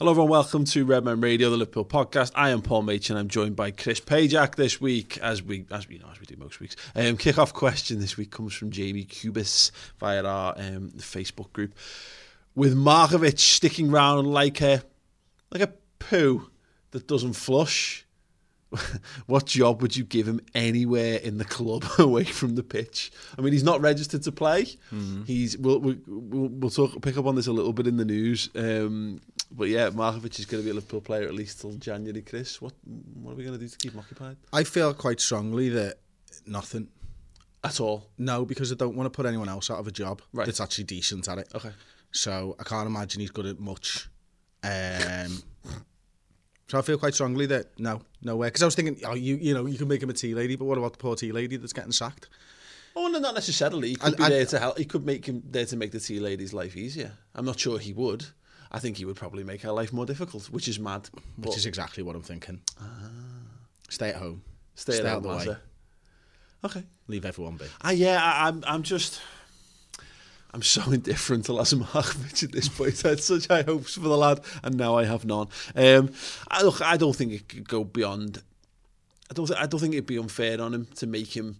Hello everyone, welcome to Redman Radio, the Liverpool podcast. I am Paul Machin. I'm joined by Chris Pajak this week, as we as we you know as we do most weeks. Um, kick-off question this week comes from Jamie Cubis via our um, Facebook group. With Markovic sticking round like a like a poo that doesn't flush, what job would you give him anywhere in the club away from the pitch? I mean, he's not registered to play. Mm-hmm. He's we'll, we'll we'll talk pick up on this a little bit in the news. Um, but yeah, Markovic is going to be a Liverpool player at least till January. Chris, what what are we going to do to keep him occupied? I feel quite strongly that nothing at all. No, because I don't want to put anyone else out of a job right. that's actually decent at it. Okay. So I can't imagine he's good at much. Um, I feel quite strongly that no, no way. Because I was thinking, oh, you you know, you can make him a tea lady, but what about the poor tea lady that's getting sacked? Oh, no, not necessarily. He could and, be and, there to help. He could make him there to make the tea lady's life easier. I'm not sure he would. I think he would probably make her life more difficult, which is mad. Which is exactly what I'm thinking. Ah. Stay at home. Stay, Stay out the way. Okay. Leave everyone be. Ah, yeah, I, I'm. I'm just. I'm so indifferent to Lazar Markovic at this point. I had such high hopes for the lad, and now I have none. Um, I, look, I don't think it could go beyond. I don't. I don't think it'd be unfair on him to make him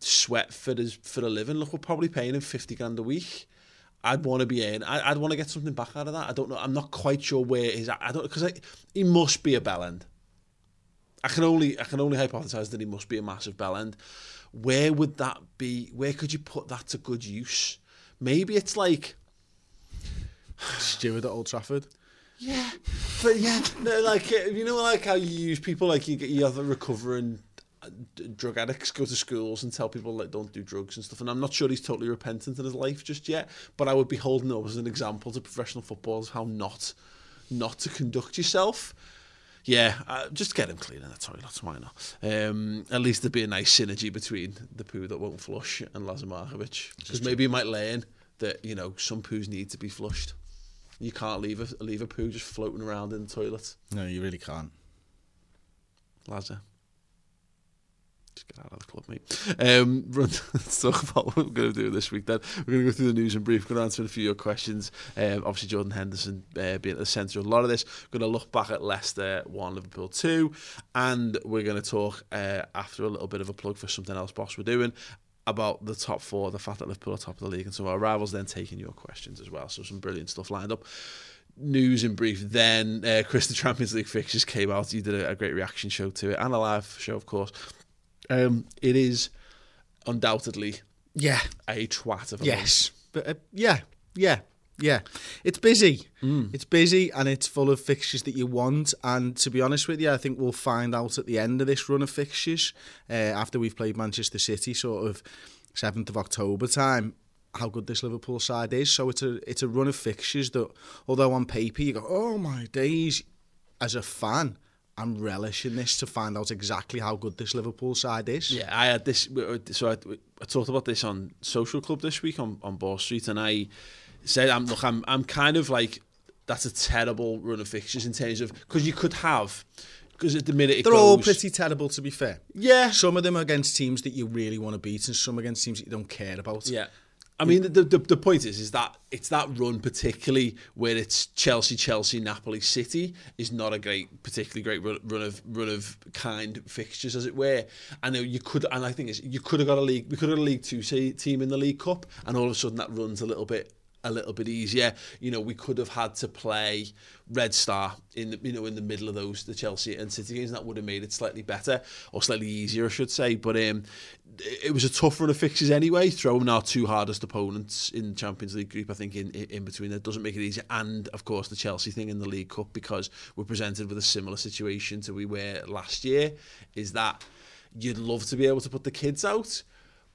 sweat for his for a living. Look, we're probably paying him fifty grand a week. I'd want to be in. I, would want to get something back out of that. I don't know. I'm not quite sure where he's at. I don't because he must be a bellend. I can only I can only hypothesize that he must be a massive bellend. Where would that be? Where could you put that to good use? Maybe it's like Steward at Old Trafford. Yeah, but yeah, no, like uh, you know, like how you use people like you get you have recovering uh, drug addicts go to schools and tell people like don't do drugs and stuff. And I'm not sure he's totally repentant in his life just yet, but I would be holding up as an example to professional footballers how not not to conduct yourself. Yeah, uh, just get him clean in the toilets, why not? Um, at least there'd be a nice synergy between the poo that won't flush and Lazar Markovic. Because maybe he might learn that, you know, some poos need to be flushed. You can't leave a, leave a poo just floating around in the toilet. No, you really can't. Lazar. Just get out of the club, mate. Um, run, let's talk about what we're going to do this week then. We're going to go through the news and brief. We're going to answer a few of your questions. Um, obviously, Jordan Henderson uh, being at the centre of a lot of this. We're going to look back at Leicester 1, Liverpool 2. And we're going to talk uh, after a little bit of a plug for something else Boss we're doing about the top four, the fact that Liverpool are top of the league, and some of our rivals then taking your questions as well. So some brilliant stuff lined up. News in brief then uh, Chris the Champions League fixtures came out. You did a, a, great reaction show to it and a live show of course. Um, it is undoubtedly yeah. a twat of a yes, but uh, yeah, yeah, yeah. It's busy. Mm. It's busy and it's full of fixtures that you want. And to be honest with you, I think we'll find out at the end of this run of fixtures uh, after we've played Manchester City, sort of seventh of October time how good this Liverpool side is. So it's a it's a run of fixtures that, although on paper you go, oh my days, as a fan, I'm relishing this to find out exactly how good this Liverpool side is. Yeah, I had this. So I, I talked about this on Social Club this week on on Ball Street, and I said, "I'm look, I'm I'm kind of like that's a terrible run of fixtures in terms of because you could have." Because at the minute they're goes, all pretty terrible, to be fair. Yeah, some of them are against teams that you really want to beat, and some against teams that you don't care about. Yeah, I mean, the, the, the point is, is that it's that run, particularly where it's Chelsea, Chelsea, Napoli, City, is not a great, particularly great run, run of run of kind fixtures, as it were. And you could, and I think it's, you could have got a league, we could have got a League Two team in the League Cup, and all of a sudden that runs a little bit a little bit easier. You know, we could have had to play Red Star in the you know in the middle of those the Chelsea and City games. That would have made it slightly better or slightly easier, I should say. But um, it was a tough run of fixtures anyway. Throwing our two hardest opponents in Champions League group, I think in in between that doesn't make it easier. And of course the Chelsea thing in the League Cup because we're presented with a similar situation to we were last year. Is that you'd love to be able to put the kids out,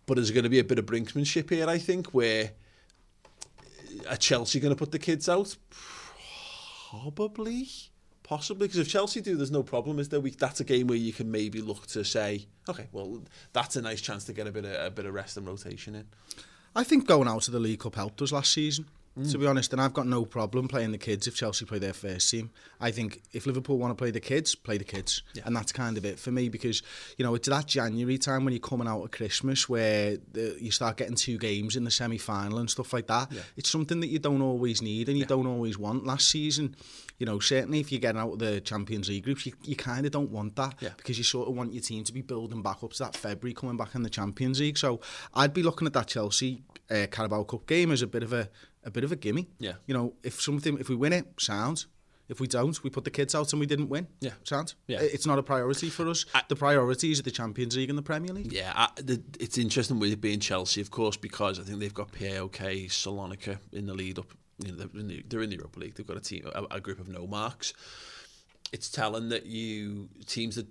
but there's going to be a bit of brinksmanship here, I think, where are Chelsea going to put the kids out? Probably. Possibly, because if Chelsea do, there's no problem, is there? We, that's a game where you can maybe look to say, okay, well, that's a nice chance to get a bit of, a bit of rest and rotation in. I think going out to the League Cup helped us last season. Mm. to be honest, and I've got no problem playing the kids if Chelsea play their first team. I think if Liverpool want to play the kids, play the kids, yeah. and that's kind of it for me because you know it's that January time when you're coming out of Christmas where the, you start getting two games in the semi final and stuff like that. Yeah. It's something that you don't always need and you yeah. don't always want. Last season, you know, certainly if you're getting out of the Champions League groups, you, you kind of don't want that yeah. because you sort of want your team to be building back up to that February coming back in the Champions League. So I'd be looking at that Chelsea uh, Carabao Cup game as a bit of a a bit of a gimme. Yeah. You know, if something, if we win it, sounds. If we don't, we put the kids out and we didn't win. Yeah. Sound? Yeah. It's not a priority for us. I, the priorities are the Champions League and the Premier League. Yeah, I, the, it's interesting with it being Chelsea, of course, because I think they've got PAOK, Salonika in the lead up. You know, they're, in the, they're in the Europa League. They've got a team, a, a group of no marks. It's telling that you teams that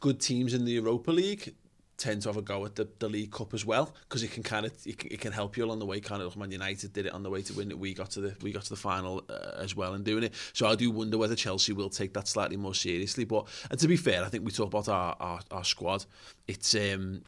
good teams in the Europa League tend to have a go at the, the League Cup as well because it can kind of it can, it can help you along the way. Kind of like Man United did it on the way to win it. We got to the we got to the final uh, as well in doing it. So I do wonder whether Chelsea will take that slightly more seriously. But and to be fair, I think we talk about our our, our squad. It's um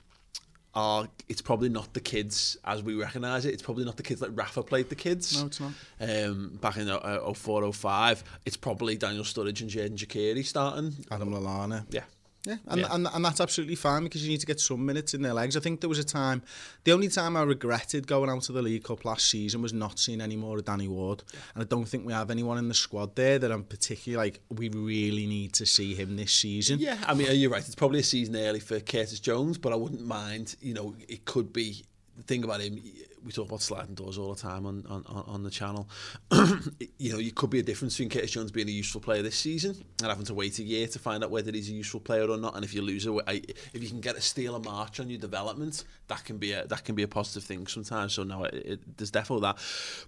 are it's probably not the kids as we recognise it. It's probably not the kids like Rafa played the kids. No, it's not. Um, back in uh, 04, 05, it's probably Daniel Sturridge and Xherdan Shaqiri starting. Adam Lallana. Yeah. Yeah, and, yeah. and and that's absolutely fine because you need to get some minutes in their legs. I think there was a time, the only time I regretted going out to the League Cup last season was not seeing any more of Danny Ward, yeah. and I don't think we have anyone in the squad there that I'm particularly like we really need to see him this season. Yeah, I mean are you're right. It's probably a season early for Curtis Jones, but I wouldn't mind. You know, it could be the thing about him we talk about sliding doors all the time on on, on the channel. you know, you could be a difference between Curtis Jones being a useful player this season and having to wait a year to find out whether he's a useful player or not. And if you lose, a, if you can get a steal a march on your development, that can be a that can be a positive thing sometimes. So no, it, it, there's definitely that.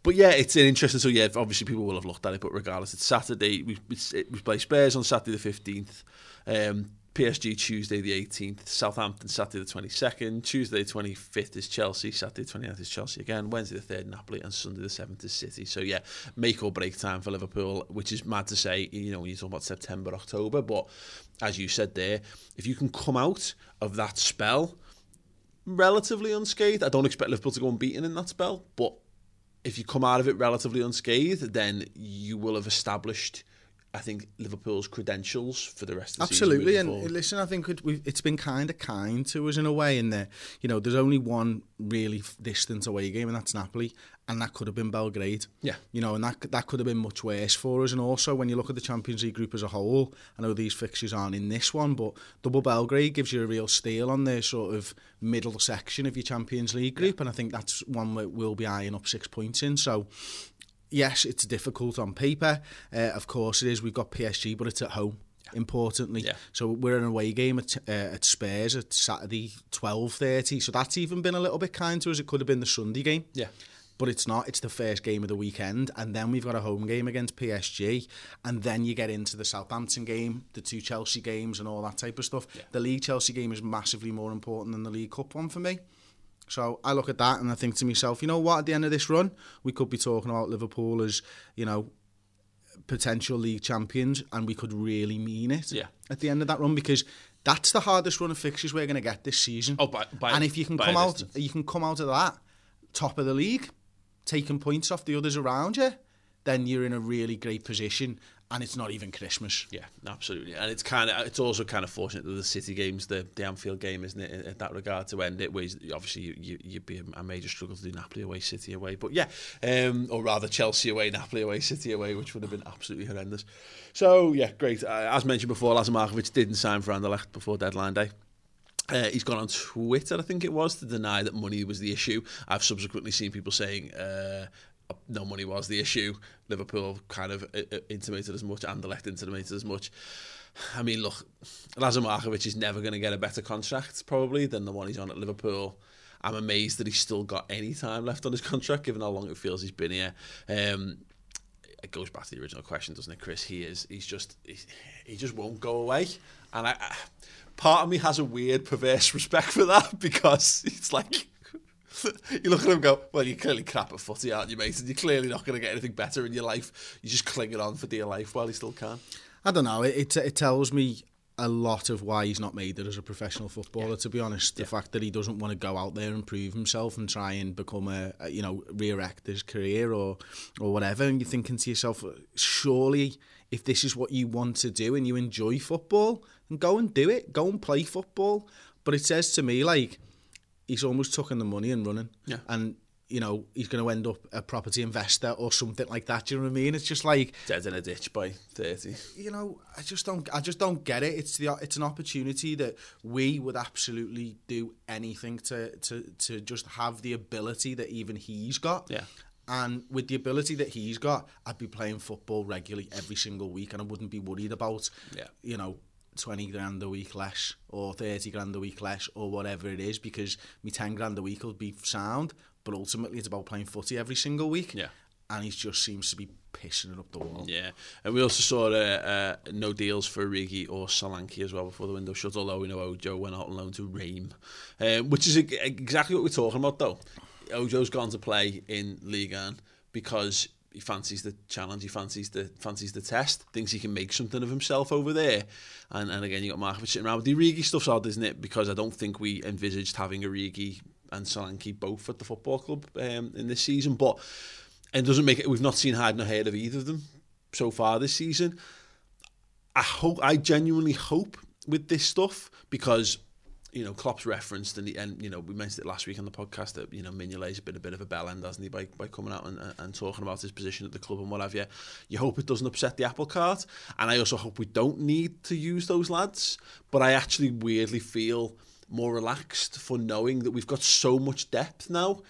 But yeah, it's an interesting. So yeah, obviously people will have looked at it, but regardless, it's Saturday. We we play Spurs on Saturday the fifteenth. Um, PSG Tuesday the 18th, Southampton Saturday the 22nd, Tuesday the 25th is Chelsea, Saturday the 29th is Chelsea again, Wednesday the 3rd Napoli and Sunday the 7th is City. So yeah, make or break time for Liverpool, which is mad to say, you know, when you talk about September, October, but as you said there, if you can come out of that spell relatively unscathed, I don't expect Liverpool to go unbeaten in that spell, but if you come out of it relatively unscathed, then you will have established I think Liverpool's credentials for the rest of the Absolutely, season. Absolutely, and listen, I think it, it's been kind of kind to us in a way. In there, you know, there's only one really distant away game, and that's Napoli, and that could have been Belgrade. Yeah, you know, and that that could have been much worse for us. And also, when you look at the Champions League group as a whole, I know these fixtures aren't in this one, but double Belgrade gives you a real steal on the sort of middle section of your Champions League group, yeah. and I think that's one that we'll be eyeing up six points in. So yes, it's difficult on paper. Uh, of course it is. We've got PSG, but it's at home. Importantly, yeah. so we're in a away game at, uh, at Spurs at Saturday twelve thirty. So that's even been a little bit kind to us. It could have been the Sunday game, yeah, but it's not. It's the first game of the weekend, and then we've got a home game against PSG, and then you get into the Southampton game, the two Chelsea games, and all that type of stuff. Yeah. The league Chelsea game is massively more important than the League Cup one for me. So I look at that and I think to myself, you know what, at the end of this run, we could be talking about Liverpool as, you know, potential league champions and we could really mean it yeah. at the end of that run because that's the hardest run of fixtures we're going to get this season. Oh, by, by, and if you can come out, you can come out of that top of the league, taking points off the others around you, then you're in a really great position and it's not even Christmas. Yeah, absolutely. And it's kind of it's also kind of fortunate that the City games, the, the Anfield game, isn't it, in, in that regard to end it? Where obviously you, you, you'd be a major struggle to do Napoli away, City away, but yeah, um, or rather Chelsea away, Napoli away, City away, which would have been absolutely horrendous. So yeah, great. Uh, as mentioned before, Lazar Markovic didn't sign for Anderlecht before deadline day. Uh, he's gone on Twitter, I think it was, to deny that money was the issue. I've subsequently seen people saying uh, no money was the issue. Liverpool kind of uh, uh, intimated as much, Anderlecht intimated as much. I mean, look, Lazar Markovic is never going to get a better contract probably than the one he's on at Liverpool. I'm amazed that he's still got any time left on his contract, given how long it feels he's been here. Um, it goes back to the original question, doesn't it, Chris? He is, he's just, he, he just won't go away, and I, I, part of me has a weird, perverse respect for that because it's like you look at him and go, well, you're clearly crap at footy, aren't you, mate? And you're clearly not going to get anything better in your life. You're just clinging on for dear life while you still can. I don't know. It, it, it tells me a lot of why he's not made it as a professional footballer. Yeah. To be honest, the yeah. fact that he doesn't want to go out there and prove himself and try and become a, a you know re-erect his career or or whatever, and you're thinking to yourself, surely if this is what you want to do and you enjoy football, then go and do it. Go and play football. But it says to me like he's almost taking the money and running. Yeah. And you know, he's going to end up a property investor or something like that. Do you know what I mean? It's just like dead in a ditch by thirty. You know, I just don't, I just don't get it. It's the, it's an opportunity that we would absolutely do anything to, to, to just have the ability that even he's got. Yeah. And with the ability that he's got, I'd be playing football regularly every single week, and I wouldn't be worried about, yeah. you know, 20 grand a week less or 30 grand a week less or whatever it is because me 10 grand a week will be sound but ultimately it's about playing footy every single week. Yeah. And he just seems to be pissing it up the wall. Yeah, and we also saw uh, uh, no deals for Origi or Solanke as well before the window shut, although we know Ojo went out on loan to Reims, um, which is exactly what we're talking about though. Ojo's gone to play in Ligue 1 because he fancies the challenge, he fancies the fancies the test, thinks he can make something of himself over there. And and again, you got Markovic sitting around. The Origi stuff's odd, isn't it? Because I don't think we envisaged having Origi and Solanke both at the football club um, in this season. But it doesn't make it. We've not seen hide nor hair of either of them so far this season. I hope. I genuinely hope with this stuff because you know Klopp's referenced and, the and you know we mentioned it last week on the podcast that you know Mignolet's been a bit of a bell end hasn't he by, by coming out and, and talking about his position at the club and what have you you hope it doesn't upset the apple cart and I also hope we don't need to use those lads but I actually weirdly feel more relaxed for knowing that we've got so much depth now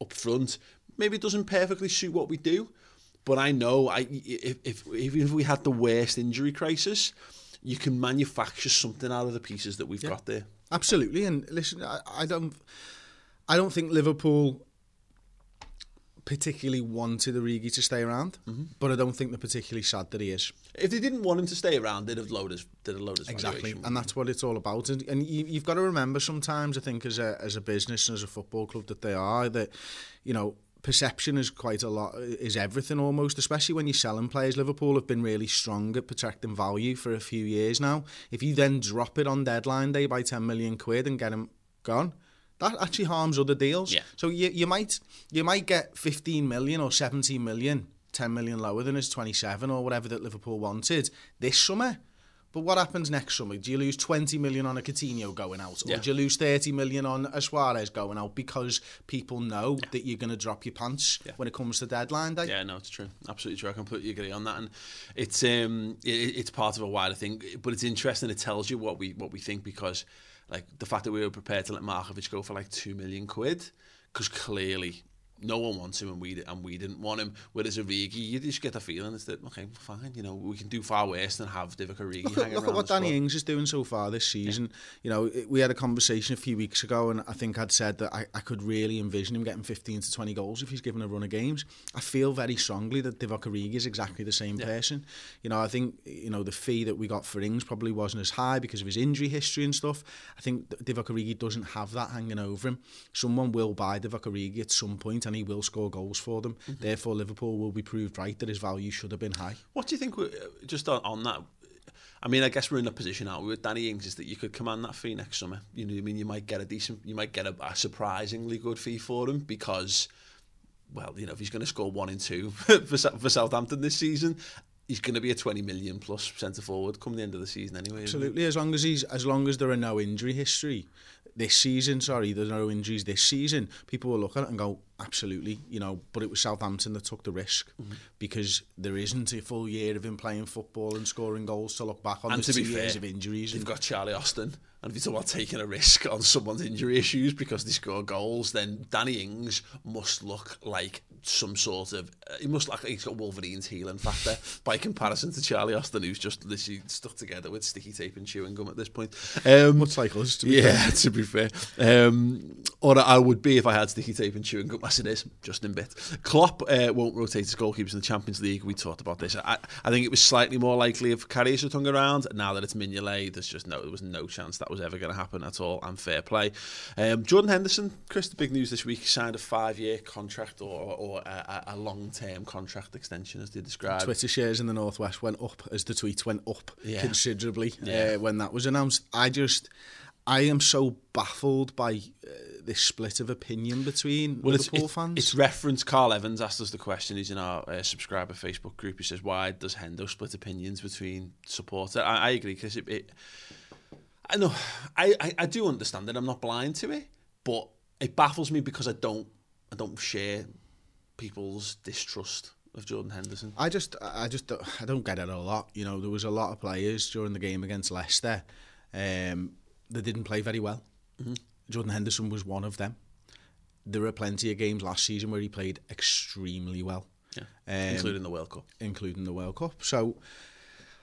up front. Maybe it doesn't perfectly suit what we do, but I know I if, if even if we had the worst injury crisis, you can manufacture something out of the pieces that we've yeah. got there. Absolutely, and listen, I, I don't, I don't think Liverpool particularly wanted Origi to stay around, mm-hmm. but I don't think they're particularly sad that he is. If they didn't want him to stay around, they'd have loaded, they'd have loaded exactly, and that's what it's all about. And, and you, you've got to remember sometimes, I think, as a as a business and as a football club that they are, that you know perception is quite a lot is everything almost especially when you're selling players Liverpool have been really strong at protecting value for a few years now if you then drop it on deadline day by 10 million quid and get him gone that actually harms other deals. Yeah. So you, you might you might get 15 million or 17 million, 10 million lower than his 27 or whatever that Liverpool wanted this summer. But what happens next summer? Do you lose 20 million on a Coutinho going out? Or yeah. do you lose 30 million on a Suarez going out because people know yeah. that you're going to drop your pants yeah. when it comes to deadline day? Yeah, no, it's true. Absolutely true. I completely agree on that. And it's um, it, it's part of a wider thing. But it's interesting. It tells you what we what we think because like the fact that we were prepared to let Markovic go for like two million quid, because clearly no one wants him and we and we didn't want him. Whereas Origi, you just get the feeling is that okay, fine, you know, we can do far worse than have Divock Origi. Look, at, look at what Danny Ings is doing so far this season. Yeah. You know, it, we had a conversation a few weeks ago, and I think I'd said that I, I could really envision him getting 15 to 20 goals if he's given a run of games. I feel very strongly that Divock Origi is exactly the same yeah. person. You know, I think you know the fee that we got for Ings probably wasn't as high because of his injury history and stuff. I think Divock Origi doesn't have that hanging over him. Someone will buy Divock Origi at some point, and he will score goals for them. Mm-hmm. Therefore, Liverpool will be proved right that his value should have been high. What do you think? Uh, just on, on that, I mean, I guess we're in a position now with Danny Ings is that you could command that fee next summer. You know, I mean, you might get a decent, you might get a, a surprisingly good fee for him because, well, you know, if he's going to score one in two for for Southampton this season, he's going to be a 20 million plus centre forward come the end of the season anyway. Absolutely, as long as he's as long as there are no injury history this season. Sorry, there's no injuries this season. People will look at it and go, absolutely, you know. But it was Southampton that took the risk mm-hmm. because there isn't a full year of him playing football and scoring goals to look back on. And to be fair, years of injuries. You've got Charlie Austin, and if you talk about taking a risk on someone's injury issues because they score goals, then Danny Ings must look like some sort of uh, he must look like he's got Wolverine's healing factor by comparison to Charlie Austin, who's just literally stuck together with sticky tape and chewing gum at this point. Um, Much like us, to be yeah, fair. to be fair. Um, or I would be if I had sticky tape and chewing gum as it is, just in bit. Klopp uh, won't rotate his goalkeepers in the Champions League. We talked about this. I, I think it was slightly more likely if Karius had hung around. Now that it's Mignolet, there's just no, there was no chance that was ever going to happen at all. And fair play. Um, Jordan Henderson, Chris, the big news this week, signed a five-year contract or, or a, a long-term contract extension, as they described. Twitter shares in the Northwest went up as the tweets went up Yeah. considerably Yeah. uh, when that was announced. I just, I am so baffled by uh, this split of opinion between Well, Liverpool it's, fans. it's referenced. Carl Evans asked us the question. He's in our uh, subscriber Facebook group. He says, "Why does Hendo split opinions between supporters?" I, I agree because it, it. I know. I, I I do understand it. I'm not blind to it, but it baffles me because I don't. I don't share people's distrust of Jordan Henderson. I just, I just, don't, I don't get it a lot. You know, there was a lot of players during the game against Leicester um, that didn't play very well. Mm-hmm. Jordan Henderson was one of them. There were plenty of games last season where he played extremely well. Yeah, Um, including the World Cup. including the World Cup. So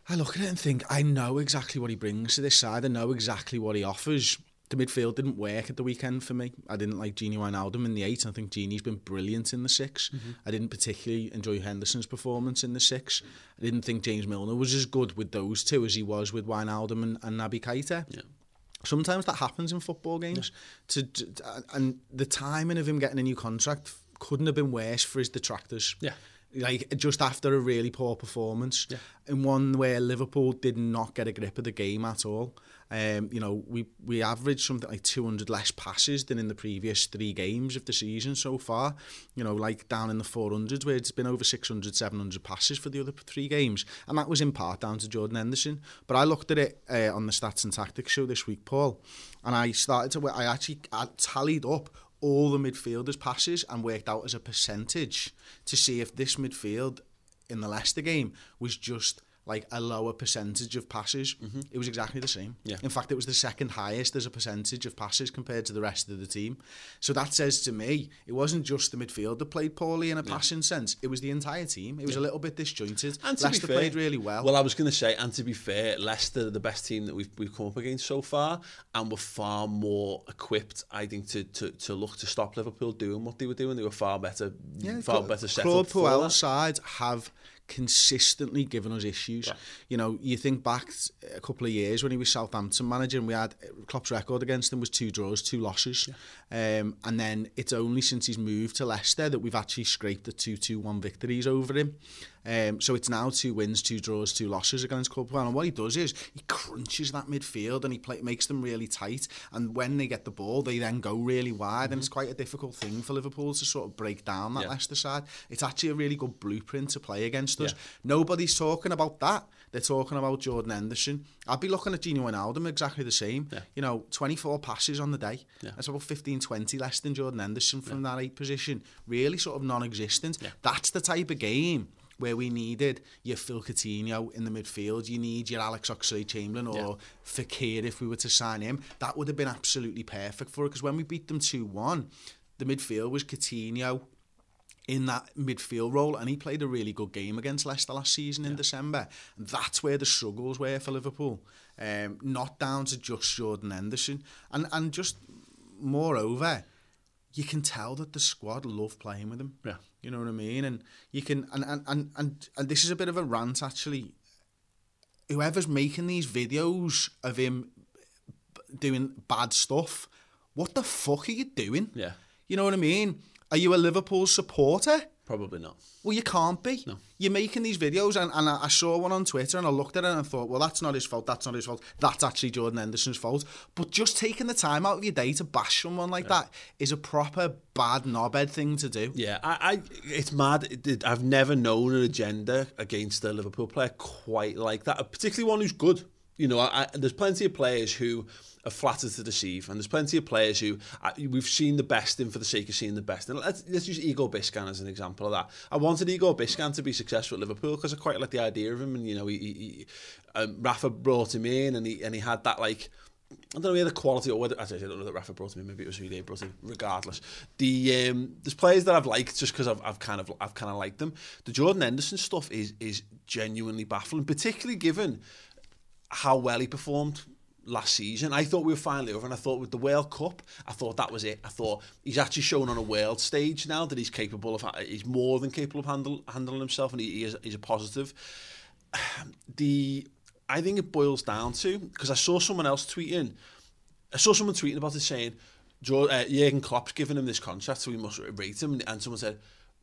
I look at it and think, I know exactly what he brings to this side. I know exactly what he offers. The midfield didn't work at the weekend for me. I didn't like Gini Wijnaldum in the eight. I think Gini's been brilliant in the 6 mm-hmm. I didn't particularly enjoy Henderson's performance in the six. I didn't think James Milner was as good with those two as he was with Wijnaldum and, and Naby Keita. Yeah. Sometimes that happens in football games. To, to and the timing of him getting a new contract couldn't have been worse for his detractors. Yeah. Like just after a really poor performance, Yeah. in one where Liverpool did not get a grip of the game at all. Um, you know, we we averaged something like 200 less passes than in the previous three games of the season so far. You know, like down in the 400s where it's been over 600, 700 passes for the other three games, and that was in part down to Jordan Henderson. But I looked at it uh, on the Stats and Tactics show this week, Paul, and I started to I actually I tallied up all the midfielders' passes and worked out as a percentage to see if this midfield in the Leicester game was just like a lower percentage of passes. Mm-hmm. It was exactly the same. Yeah. In fact, it was the second highest as a percentage of passes compared to the rest of the team. So that says to me, it wasn't just the midfield that played poorly in a passing sense. It was the entire team. It was a little bit disjointed. And Leicester fair, played really well. Well, I was going to say, and to be fair, Leicester are the best team that we've we've come up against so far, and were far more equipped, I think, to to, to look to stop Liverpool doing what they were doing. They were far better, far better set for Puel's that. have consistently given us issues. You know, you think back a couple of years when he was Southampton manager and we had Klopp's record against him was two draws, two losses. Um, and then it's only since he's moved to Leicester that we've actually scraped the 2-2-1 victories over him. Um, so it's now two wins, two draws, two losses against Puel. And what he does is he crunches that midfield and he play, makes them really tight. And when they get the ball, they then go really wide. And it's quite a difficult thing for Liverpool to sort of break down that Yeah. Leicester side. It's actually a really good blueprint to play against us. Yeah. Nobody's talking about that. They're talking about Jordan Henderson. I'd be looking at Gino Wijnaldum exactly the same. Yeah. You know, 24 passes on the day. Yeah. That's about 15, 20 less than Jordan Henderson from that eight position. Really sort of non-existent. Yeah. That's the type of game where we needed your Phil Coutinho in the midfield. You need your Alex Oxlade-Chamberlain or Yeah. Fekir if we were to sign him. That would have been absolutely perfect for it because when we beat them 2-1, the midfield was Coutinho, in that midfield role, and he played a really good game against Leicester last season in December. And that's where the struggles were for Liverpool, um, not down to just Jordan Henderson, and and just moreover, you can tell that the squad love playing with him. Yeah. You know what I mean, and you can and and and and, and this is a bit of a rant actually. Whoever's making these videos of him doing bad stuff, what the fuck are you doing? Yeah. You know what I mean? Are you a Liverpool supporter? Probably not. Well, you can't be. No. You're making these videos, and, and I I saw one on Twitter, and I looked at it and I thought, well, that's not his fault. That's not his fault. That's actually Jordan Henderson's fault. But just taking the time out of your day to bash someone like that is a proper bad knobhead thing to do. Yeah, I, I it's mad. It- it- I've never known an agenda against a Liverpool player quite like that, particularly one who's good. You know, I, there's plenty of players who are flattered to deceive, and there's plenty of players who I, we've seen the best in for the sake of seeing the best. And let's, let's use Igor Biscan as an example of that. I wanted Igor Biscan to be successful at Liverpool because I quite like the idea of him, and you know, he, he, um, Rafa brought him in, and he and he had that like I don't know, he the quality or whether, actually, I don't know that Rafa brought him in, maybe it was who they brought in, regardless. The, um, there's players that I've liked just because I've, I've kind of, I've kind of liked them. The Jordan Henderson stuff is, is genuinely baffling, particularly given how well he performed last season. I thought we were finally over, and I thought with the World Cup, I thought that was it. I thought he's actually shown on a world stage now that he's capable of, he's more than capable of handle, handling himself, and he, he is, he's a positive. The, I think it boils down to because I saw someone else tweeting, I saw someone tweeting about it saying, "Jo- uh, Jurgen Klopp's given him this contract, so we must rate him, and someone said.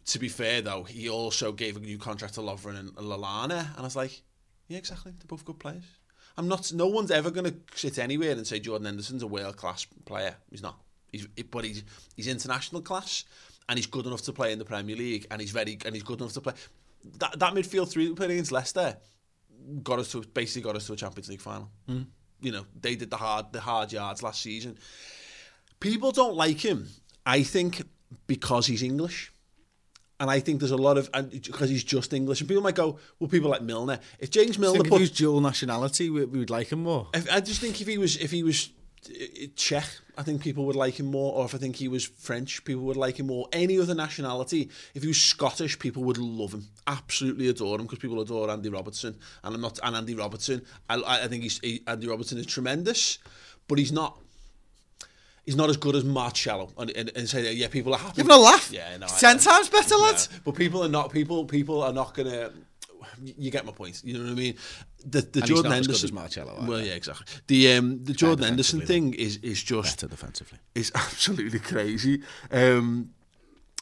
to be fair though, he also gave a new contract to Lovren and Lallana, and I was like, yeah, exactly. They're both good players. I'm not. No one's ever going to sit anywhere and say Jordan Henderson's a world class player. He's not. He's but he's he's international class, and he's good enough to play in the Premier League, and he's very and he's good enough to play. That that midfield three that played against Leicester got us to basically got us to a Champions League final. Mm. You know, they did the hard the hard yards last season. People don't like him. I think because he's English. And I think there's a lot of, and because he's just English, and people might go, well, people like Milner. If James Milner put, if he was dual nationality, we, we would like him more. If, I just think if he was, if he was uh, Czech, I think people would like him more. Or if I think he was French, people would like him more. Any other nationality, if he was Scottish, people would love him, absolutely adore him because people adore Andy Robertson, and I'm not. And Andy Robertson, I, I think he's he, Andy Robertson is tremendous, but he's not he's not as good as Marcelo and, and, and say yeah people are happy. You've not laugh. Yeah, no, ten I, times better, lads. Yeah. But people are not people people are not gonna. You get my point. You know what I mean. The the and Jordan Henderson. Marcelo, well, yeah, exactly. The um the Jordan Henderson thing is is just better defensively. Is absolutely crazy. Um,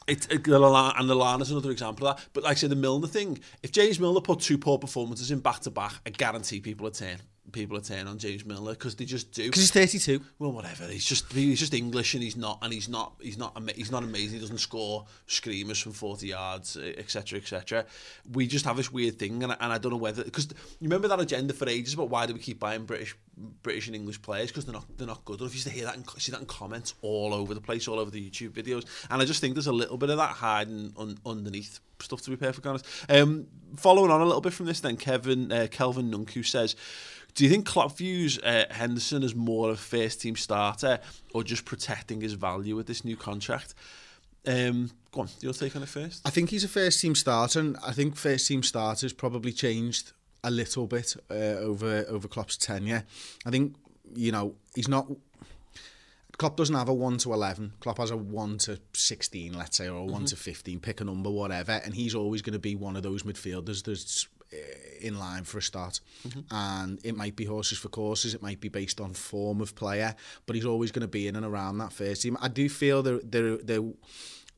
it, it, and the Lallana is another example of that. But like I said, the Milner thing, if James Milner put two poor performances in back to back, I guarantee people are turn people are turning on James Milner because they just do. Because he's 32. Well, whatever. He's just he's just English and he's not and he's not he's not he's not amazing. He doesn't score screamers from 40 yards, etc. etc. We just have this weird thing, and I, and I don't know whether because you remember that agenda for ages about why do we keep buying British British and English players because they're not they're not good. Enough. You used to hear that and see that in comments all over the place, all over the YouTube videos, and I just think there's a little bit of that hiding un, underneath stuff to be perfectly honest. Um, following on a little bit from this, then Kevin uh, Kelvin Nunku says. Do you think Klopp views uh, Henderson as more of a first team starter or just protecting his value with this new contract? Um, go on, your take on it first. I think he's a first team starter, and I think first team starters probably changed a little bit uh, over over Klopp's tenure. I think you know he's not. Klopp doesn't have a one to eleven. Klopp has a one to sixteen, let's say, or a one mm-hmm. to fifteen. Pick a number, whatever, and he's always going to be one of those midfielders that's in line for a start. Mm-hmm. And it might be horses for courses, it might be based on form of player, but he's always going to be in and around that first team. I do feel there, there, there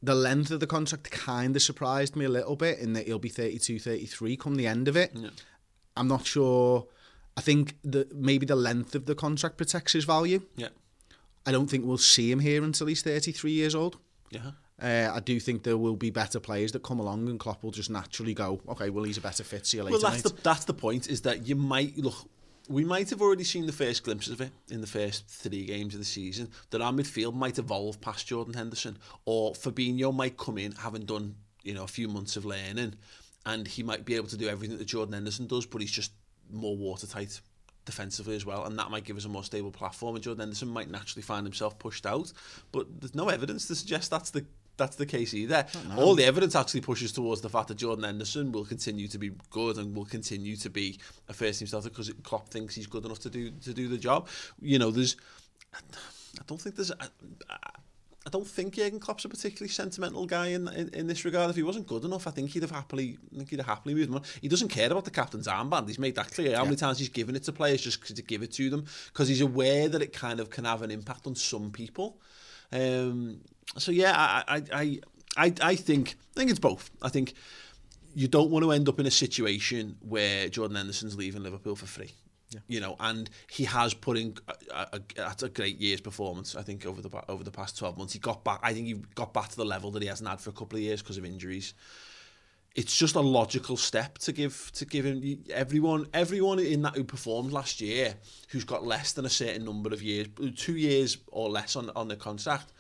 the length of the contract kind of surprised me a little bit in that he'll be 32, 33 come the end of it. Yeah. I'm not sure. I think that maybe the length of the contract protects his value. Yeah. I don't think we'll see him here until he's 33 years old. Yeah. Uh, I do think there will be better players that come along, and Klopp will just naturally go, okay, well he's a better fit. See you later. Well, that's mate. the that's the point. Is that you might look. We might have already seen the first glimpses of it in the first three games of the season. That our midfield might evolve past Jordan Henderson, or Fabinho might come in having done you know a few months of learning, and he might be able to do everything that Jordan Henderson does, but he's just more watertight defensively as well, and that might give us a more stable platform. And Jordan Henderson might naturally find himself pushed out, but there's no evidence to suggest that's the that's the case either. All the evidence actually pushes towards the fact that Jordan Henderson will continue to be good and will continue to be a first team starter because Klopp thinks he's good enough to do to do the job. You know, there's I don't think there's. I, I don't think Jurgen Klopp's a particularly sentimental guy in, in, in this regard. If he wasn't good enough, I think he'd have happily, I think he'd have happily moved on. He doesn't care about the captain's armband. He's made that clear. How yeah. many times he's given it to players just to give it to them because he's aware that it kind of can have an impact on some people. Um, so yeah, I, I, I, I think I think it's both. I think you don't want to end up in a situation where Jordan Henderson's leaving Liverpool for free. Yeah. You know, and he has put in a, a, a great year's performance. I think over the over the past twelve months, he got back. I think he got back to the level that he hasn't had for a couple of years because of injuries. It's just a logical step to give to give him everyone everyone in that who performed last year who's got less than a certain number of years, two years or less on on the contract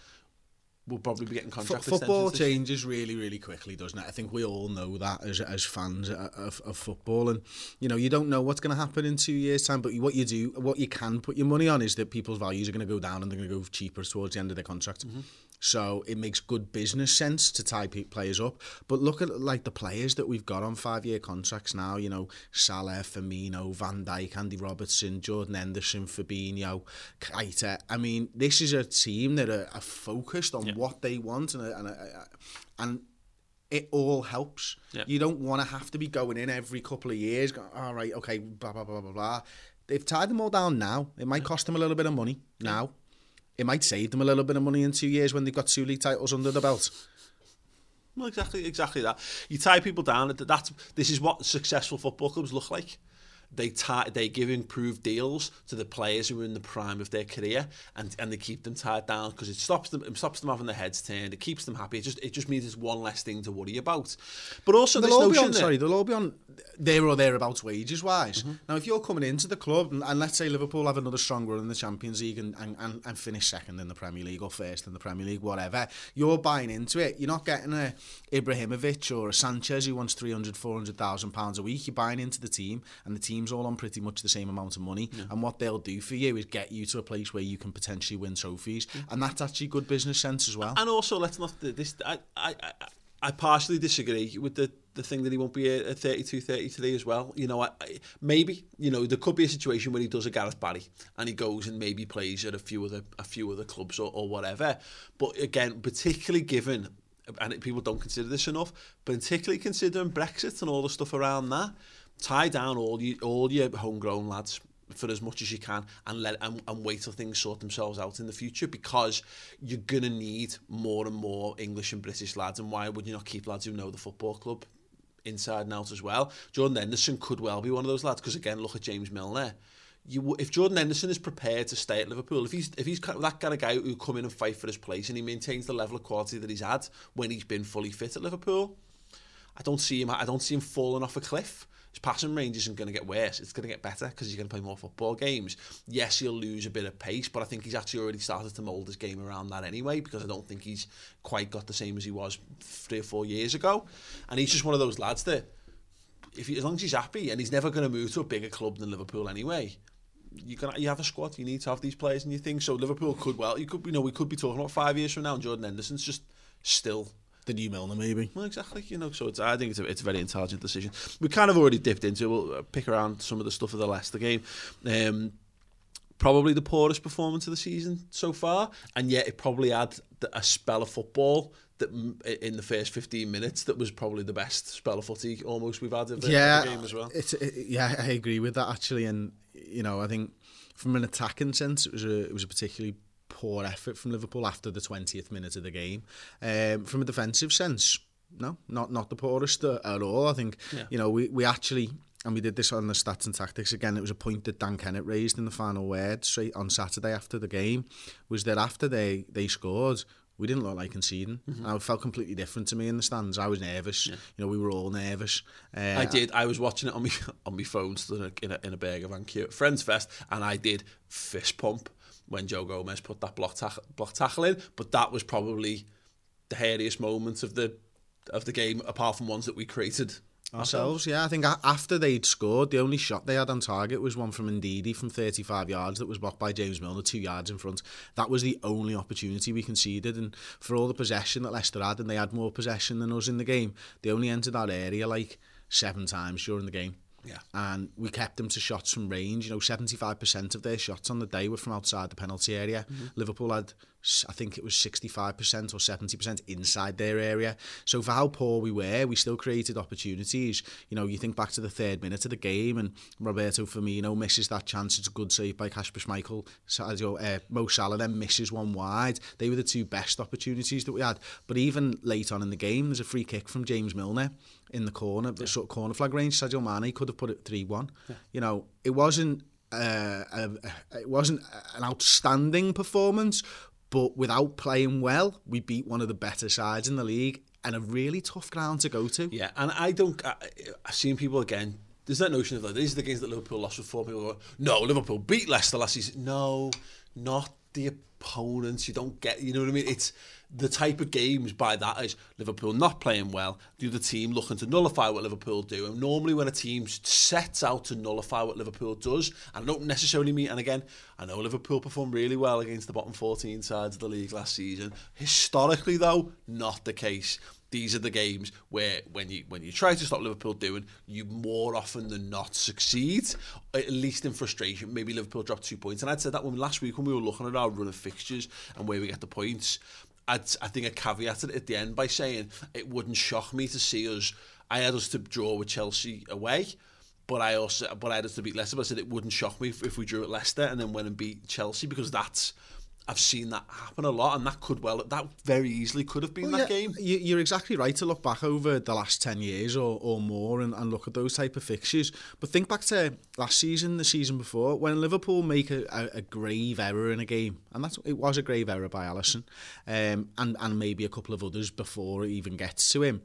will probably be getting contract F- Football changes really, really quickly, doesn't it? I think we all know that as as fans of, of football, and you know you don't know what's going to happen in two years' time. But what you do, what you can put your money on, is that people's values are going to go down and they're going to go cheaper towards the end of their contract. Mm-hmm. So it makes good business sense to tie players up. But look at like the players that we've got on five-year contracts now. You know, Salah, Firmino, Van Dijk, Andy Robertson, Jordan Henderson, Fabinho, Keita. I mean, this is a team that are, are focused on what they want and and uh, and it all helps. You don't want to have to be going in every couple of years. Going, all right, okay, blah blah blah blah blah. They've tied them all down now. It might cost them a little bit of money now it might save them a little bit of money in two years when they've got two league titles under the belt. Well, exactly, exactly that. You tie people down. That's this is what successful football clubs look like they tie, they give improved deals to the players who are in the prime of their career and, and they keep them tied down because it stops them it stops them having their heads turned it keeps them happy it just it just means it's one less thing to worry about. But also they'll all be on, sorry they'll all be on there or thereabouts wages wise mm-hmm. now if you're coming into the club and, and, let's say Liverpool have another strong run in the Champions League and, and, and, and finish second in the Premier League or first in the Premier League whatever you're buying into it. You're not getting a Ibrahimovic or a Sanchez who wants 300 400,000 pounds a week. You're buying into the team and the team's all on pretty much the same amount of money. Yeah. And what they'll do for you is get you to a place where you can potentially win trophies. Yeah. And that's actually good business sense as well. And also, let's not this. I I I, partially disagree with the the thing that he won't be at 32, 33 as well. You know, I, I, maybe you know there could be a situation where he does a Gareth Barry and he goes and maybe plays at a few other a few other clubs or, or whatever. But again, particularly given and people don't consider this enough, particularly considering Brexit and all the stuff around that tie down all you all your homegrown lads for as much as you can and let and, and wait till things sort themselves out in the future because you're gonna need more and more English and British lads. And why would you not keep lads who know the football club inside and out as well? Jordan Henderson could well be one of those lads because again look at James Milner. You if Jordan Henderson is prepared to stay at Liverpool if he's if he's that kind of guy who come in and fight for his place and he maintains the level of quality that he's had when he's been fully fit at Liverpool I don't see him I don't see him falling off a cliff his passing range isn't going to get worse. It's going to get better because he's going to play more football games. Yes, he'll lose a bit of pace, but I think he's actually already started to mould his game around that anyway because I don't think he's quite got the same as he was three or four years ago. And he's just one of those lads that, if he, as long as he's happy and he's never going to move to a bigger club than Liverpool anyway, you can you have a squad. You need to have these players and you think So Liverpool could well, you could you know we could be talking about five years from now. and Jordan Henderson's just still the new Milner, maybe. Well, exactly. You know, so it's, I think it's a, it's a very intelligent decision. We kind of already dipped into. It. We'll uh, pick around some of the stuff of the Leicester game. Um, probably the poorest performance of the season so far, and yet it probably had a spell of football that in the first 15 minutes that was probably the best spell of footy almost we've had of the, yeah, game as well. It's, it, yeah, I agree with that actually, and you know I think from an attacking sense it was a it was a particularly poor effort from Liverpool after the 20th minute of the game. Um, from a defensive sense, no, not not the poorest at all. I think yeah. you know we we actually and we did this on the stats and tactics again. It was a point that Dan Kennett raised in the final word straight on Saturday after the game. Was that after they they scored, we didn't look like conceding. Mm-hmm. I felt completely different to me in the stands. I was nervous. Yeah. You know, we were all nervous. Uh, I did. I was watching it on my on my phone, stood in a, in a burger van queue, Friends Fest, and I did fist pump when Joe Gomez put that block, tack, block tackle in, but that was probably the hairiest moment of the of the game, apart from ones that we created ourselves. Yeah, I think after they'd scored, the only shot they had on target was one from Ndidi from 35 yards that was blocked by James Milner, two yards in front. That was the only opportunity we conceded, and for all the possession that Leicester had, and they had more possession than us in the game, they only entered that area like seven times during the game. Yeah. And we kept them to shots from range. You know, 75% of their shots on the day were from outside the penalty area. Mm-hmm. Liverpool had, I think it was 65% or 70% inside their area. So for how poor we were, we still created opportunities. You know, you think back to the third minute of the game and Roberto Firmino misses that chance. It's a good save by Kasper Schmeichel. Sadio, uh, Mo Salah then misses one wide. They were the two best opportunities that we had. But even late on in the game, there's a free kick from James Milner in the corner, yeah. the sort of corner flag range. Sadio Mane could have put it three one. Yeah. You know, it wasn't uh, a, it wasn't an outstanding performance, but without playing well, we beat one of the better sides in the league and a really tough ground to go to. Yeah, and I don't. I, I've seen people again. There's that notion of like these are the games that Liverpool lost before. People go, no, Liverpool beat Leicester last season. No, not the opponents. You don't get. You know what I mean? It's the type of games by that is Liverpool not playing well, the other team looking to nullify what Liverpool do. And normally when a team sets out to nullify what Liverpool does, I don't necessarily mean, and again, I know Liverpool performed really well against the bottom 14 sides of the league last season. Historically, though, not the case. These are the games where when you when you try to stop Liverpool doing, you more often than not succeed, at least in frustration. Maybe Liverpool dropped two points. And I'd said that when last week when we were looking at our run of fixtures and where we get the points, I'd, I think I caveated it at the end by saying it wouldn't shock me to see us. I had us to draw with Chelsea away, but I also but I had us to beat Leicester. But I said it wouldn't shock me if, if we drew at Leicester and then went and beat Chelsea because that's I've seen that happen a lot, and that could well, that very easily could have been Well, that yeah, game. You, you're exactly right to look back over the last 10 years or, or more and, and look at those type of fixtures. But think back to last season, the season before, when Liverpool make a, a, a grave error in a game, and that's it was a grave error by Alisson, um, and, and maybe a couple of others before it even gets to him.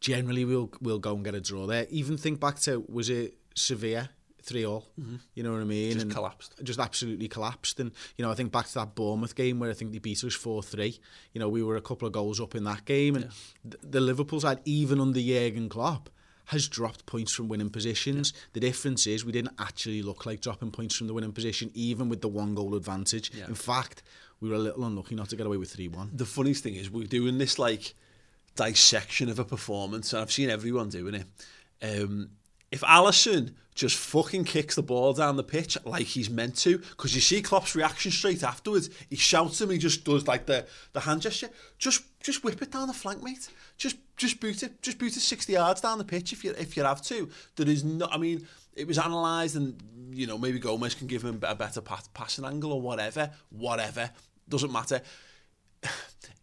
Generally, we'll, we'll go and get a draw there. Even think back to, was it Sevilla? Three all, mm-hmm. you know what I mean? Just and collapsed. just absolutely collapsed. And you know, I think back to that Bournemouth game where I think they beat us four three. You know, we were a couple of goals up in that game, and yeah. the, the Liverpool side, even under Jurgen Klopp, has dropped points from winning positions. Yeah. The difference is we didn't actually look like dropping points from the winning position, even with the one goal advantage. Yeah. In fact, we were a little unlucky not to get away with three one. The funniest thing is we're doing this like dissection of a performance, and I've seen everyone doing it. Um, if Alisson just fucking kicks the ball down the pitch like he's meant to, because you see Klopp's reaction straight afterwards, he shouts him, he just does like the, the hand gesture. Just just whip it down the flank, mate. Just just boot it, just boot it 60 yards down the pitch if you if you have to. There is no, I mean, it was analysed and you know maybe Gomez can give him a better pass, passing angle or whatever, whatever doesn't matter.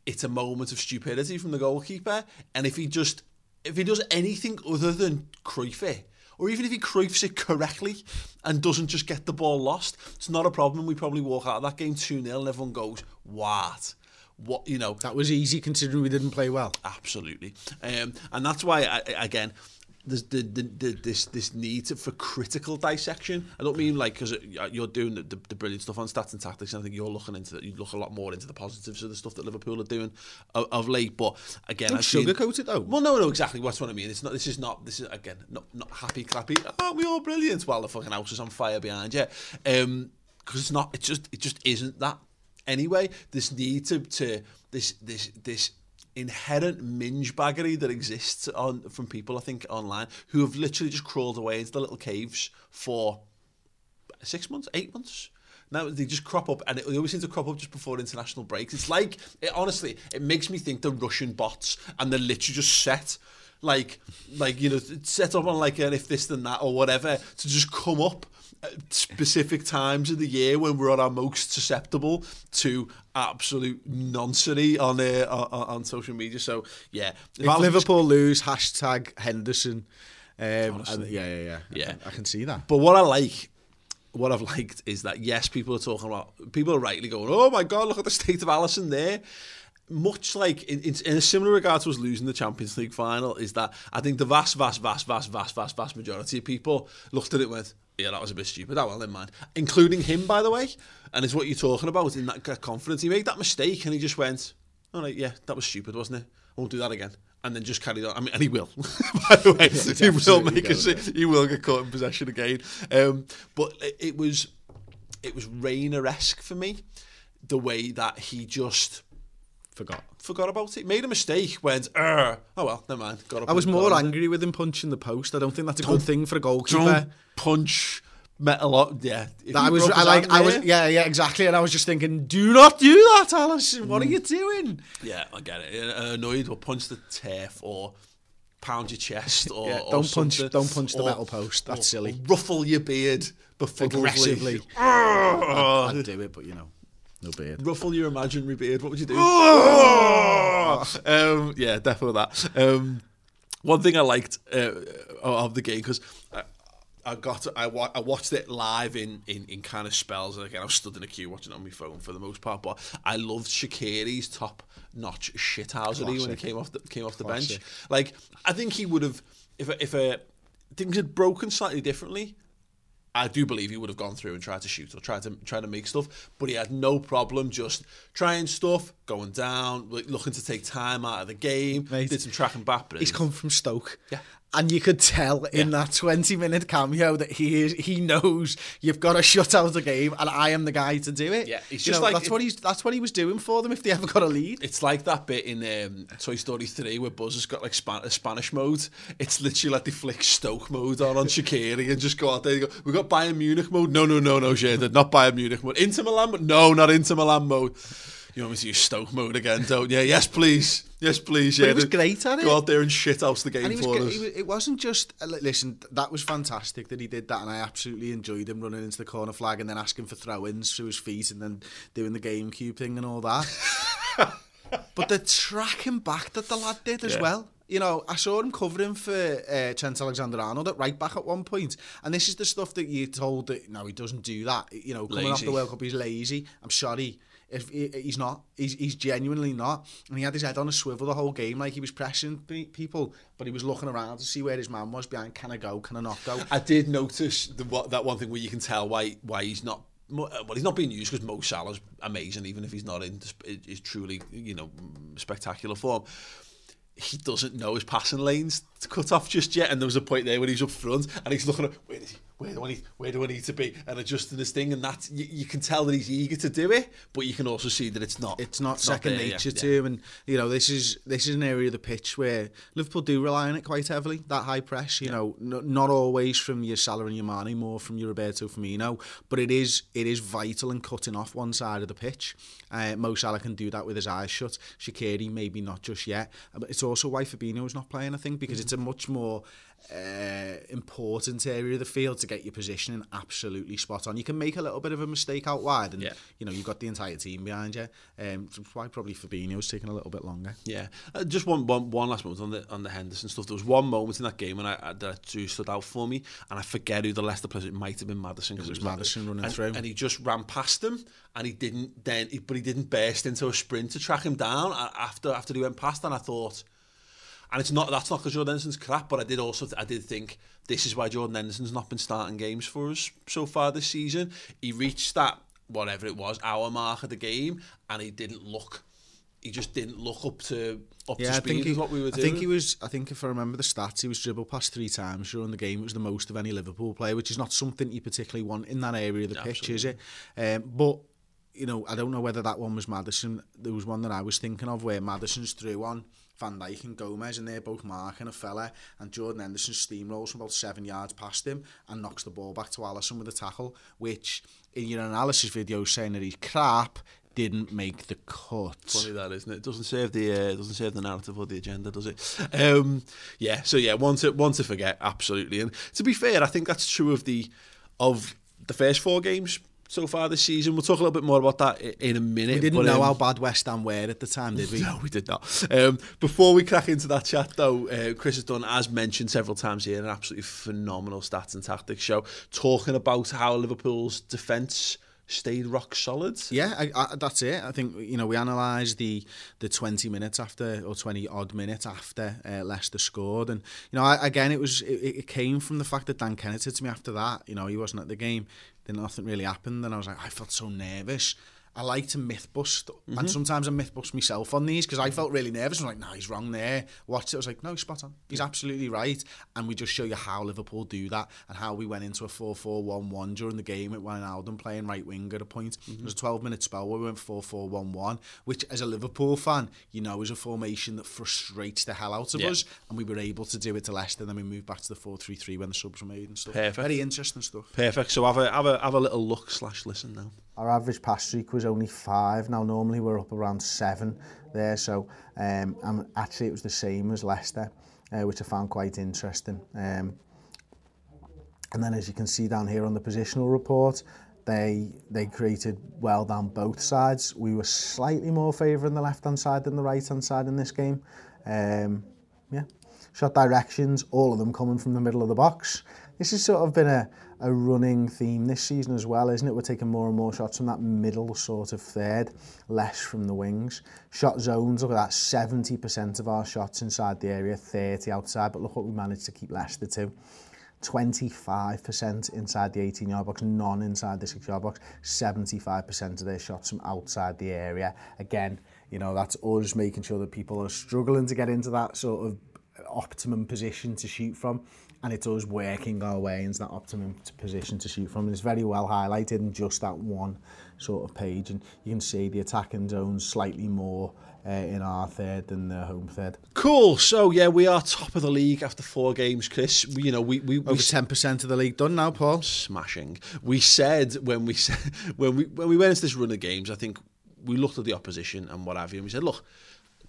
It's a moment of stupidity from the goalkeeper, and if he just if he does anything other than Cruyff it, or even if he Cruyffs it correctly and doesn't just get the ball lost, it's not a problem. We probably walk out of that game 2 0 and everyone goes, What? What, you know. That was easy considering we didn't play well. Absolutely. Um, and that's why, I, again, there's the, the, the, this this need to, for critical dissection. I don't mean like because you're doing the, the, the brilliant stuff on stats and tactics, and I think you're looking into that. You look a lot more into the positives of the stuff that Liverpool are doing of, of late. But again, don't I've sugarcoat seen, it though. Well, no, no, exactly. That's what I mean. It's not. This is not. This is again not not happy clappy. Oh, we all brilliant. While the fucking house is on fire behind you. Um, because it's not. It just it just isn't that. Anyway, this need to to this this this inherent minge baggery that exists on from people I think online who have literally just crawled away into the little caves for six months, eight months. Now they just crop up, and it, always seem to crop up just before international breaks. It's like, it, honestly, it makes me think the Russian bots, and they're literally just set, like, like you know, set up on like an if this then that or whatever to just come up at specific times of the year when we're at our most susceptible to absolute nonsense on, uh, on on social media. So yeah, if, if Liverpool lose, hashtag Henderson. Um, and, yeah, yeah, yeah. Yeah, I can see that. But what I like what I've liked is that yes, people are talking about people are rightly going, oh my god, look at the state of Alisson there. Much like in, in, in a similar regard to us losing the Champions League final, is that I think the vast, vast, vast, vast, vast, vast, vast majority of people looked at it with, yeah, that was a bit stupid. That well, in mind, including him, by the way. And it's what you're talking about in that confidence. He made that mistake and he just went, all right, yeah, that was stupid, wasn't it? I won't do that again and then just carried on. I mean, and he will. By the way, he will make a, he will get caught in possession again. Um, but it, it was it was Reina esque for me, the way that he just forgot forgot about it. Made a mistake. Went, oh well, never mind. Got I was more angry with him punching the post. I don't think that's a don't, good thing for a goalkeeper. punch metal up. Yeah, that I was. I like. I was. Yeah, yeah, exactly. And I was just thinking, do not do that, Alisson. What are you doing? Yeah, I get it. Uh, annoyed or punch the turf or pound your chest or, yeah, don't or punch. Don't punch the or, metal post. That's silly. ruffle your beard aggressively. I'd, I'd do it, but you know. No beard. Ruffle your imaginary beard. What would you do? um, yeah, definitely that. Um, one thing I liked uh, of the game because I got I, wa- I watched it live in, in, in kind of spells and again I was stood in a queue watching it on my phone for the most part but I loved Shaqiri's top notch shithousery when he came off the came off the Classic. bench like I think he would have if if a, things had broken slightly differently I do believe he would have gone through and tried to shoot or tried to try to make stuff, but he had no problem just trying stuff, going down, looking to take time out of the game. Mate, did some tracking back. He's come from Stoke, yeah, and you could tell in yeah. that 20 minute cameo that he is he knows you've got to shut out the game and I am the guy to do it. Yeah, he's just know, like that's it, what he's that's what he was doing for them if they ever got a lead. It's like that bit in um, Toy Story 3 where Buzz has got like Span- a Spanish mode. It's literally like they flick Stoke mode on on Shaqiri and just go out there and go, we got Bayern Munich mode. No, no, no, no, Xherdan, not Bayern Munich mode. Inter Milan mode? No, not Inter Milan mode You want me to use Stoke mode again, don't you? Yes, please. Yes, please. But Yeah, he was great at it. Go out there and shit out the game for us. it wasn't just uh, listen. That was fantastic that he did that, and I absolutely enjoyed him running into the corner flag and then asking for throw-ins through his feet and then doing the GameCube thing and all that. but the tracking back that the lad did as Yeah. well. You know, I saw him covering for uh, Trent Alexander-Arnold at right back at one point. and this is the stuff that you're told that no, he doesn't do that. You know, coming off the World Cup, he's lazy. I'm sorry. If he, he's not, he's, he's genuinely not, and he had his head on a swivel the whole game, like he was pressing people, but he was looking around to see where his man was behind. Can I go? Can I not go? I did notice the, what, that one thing where you can tell why why he's not. uh, Well, he's not being used because Mo Salah's amazing, even if he's not in is truly you know spectacular form. He doesn't know his passing lanes to cut off just yet, and there was a point there when he's up front and he's looking at where is he, where do I need, where do I need to be, and adjusting this thing, and that you, you can tell that he's eager to do it, but you can also see that it's not. it's not second there, nature yeah. to him. And you know, this is this is an area of the pitch where Liverpool do rely on it quite heavily. That high press, you know, n- not always from your Salah and your Mane, more from your Roberto Firmino, but it is it is vital in cutting off one side of the pitch. Uh, Mo Salah can do that with his eyes shut. Shaqiri maybe not just yet, but it's also why Fabinho's not playing. I think because it's a much more uh, important area of the field to get your positioning absolutely spot on. You can make a little bit of a mistake out wide, and Yeah. you know you've got the entire team behind you. Um, why probably Fabinho's taking a little bit longer. Yeah, uh, just one, one one last moment on the on the Henderson stuff. There was one moment in that game when I, I that two stood out for me, and I forget who the Leicester player. It might have been Maddison because It was Maddison running and, through. and he just ran past him, and he didn't then, he, but he didn't burst into a sprint to track him down after after he went past. And I thought, and it's not that's not because Jordan Henderson's crap, but I did also I did think this is why Jordan Henderson's not been starting games for us so far this season. He reached that whatever it was hour mark of the game, and he didn't look. He just didn't look up to up to Yeah, I think he, what we were I doing. think he was. I think if I remember the stats, he was dribbled past three times during the game. It was the most of any Liverpool player, which is not something you particularly want in that area of the pitch, is it? Um, but you know, I don't know whether that one was Maddison. There was one that I was thinking of where Maddison's through on Van Dijk and Gomez, and they're both marking a fella, and Jordan Henderson steamrolls from about seven yards past him and knocks the ball back to Alisson with a tackle, which in your analysis video saying that he's crap didn't make the cut. Funny that, isn't it? It doesn't serve the uh, doesn't serve the narrative or the agenda, does it? Um, yeah. So yeah, one to one to forget, absolutely. And to be fair, I think that's true of the of the first four games so far this season. We'll talk a little bit more about that in a minute. We didn't but, know um, how bad West Ham were at the time, did we? No, we did not. Um, before we crack into that chat, though, uh, Chris has done, as mentioned several times here, an absolutely phenomenal stats and tactics show, talking about how Liverpool's defence stayed rock solid. Yeah, I, I, that's it. I think you know we analysed the the twenty minutes after or twenty odd minutes after uh, Leicester scored, and you know I, again it was it, it came from the fact that Dan Kennett said to me after that, you know he wasn't at the game, nothing really happened, and I was like I felt so nervous. I like to myth bust, and mm-hmm. sometimes I myth bust myself on these because I felt really nervous. I was like, no, he's wrong there. Watch it. I was like, no, he's spot on. He's absolutely right. And we just show you how Liverpool do that and how we went into a 4 4 1 1 during the game with Wijnaldum playing right wing at a point. There was a mm-hmm. 12 minute spell where we went 4 4 1 1, which as a Liverpool fan, you know, is a formation that frustrates the hell out of Yeah. us. And we were able to do it to Leicester. Then we moved back to the 4 3 3 when the subs were made and stuff. Perfect. Very interesting stuff. Perfect. So have a have a have a little look slash listen now. Our average pass streak was only five. Now normally we're up around seven there. So um, and actually it was the same as Leicester, uh, which I found quite interesting. Um, and then as you can see down here on the positional report, they they created well down both sides. We were slightly more favouring the left hand side than the right hand side in this game. Um, yeah, shot directions, all of them coming from the middle of the box. This has sort of been a, a running theme this season as well, isn't it? We're taking more and more shots from that middle sort of third, less from the wings. Shot zones, look at that, 70% of our shots inside the area, 30 outside, but look what we managed to keep Leicester to. 25% inside the 18 yard box, none inside the 6 yard box, 75% of their shots from outside the area. Again, you know, that's us making sure that people are struggling to get into that sort of optimum position to shoot from. And it's us working our way into that optimum position to shoot from. And it's very well highlighted in just that one sort of page. And you can see the attacking zones slightly more uh, in our third than the home third. Cool. So yeah, we are top of the league after four games, Chris. We, you know, we we, we Over 10% of the league done now, Paul. smashing. We said when we said when we when we went into this run of games, I think we looked at the opposition and what have you, and we said, look,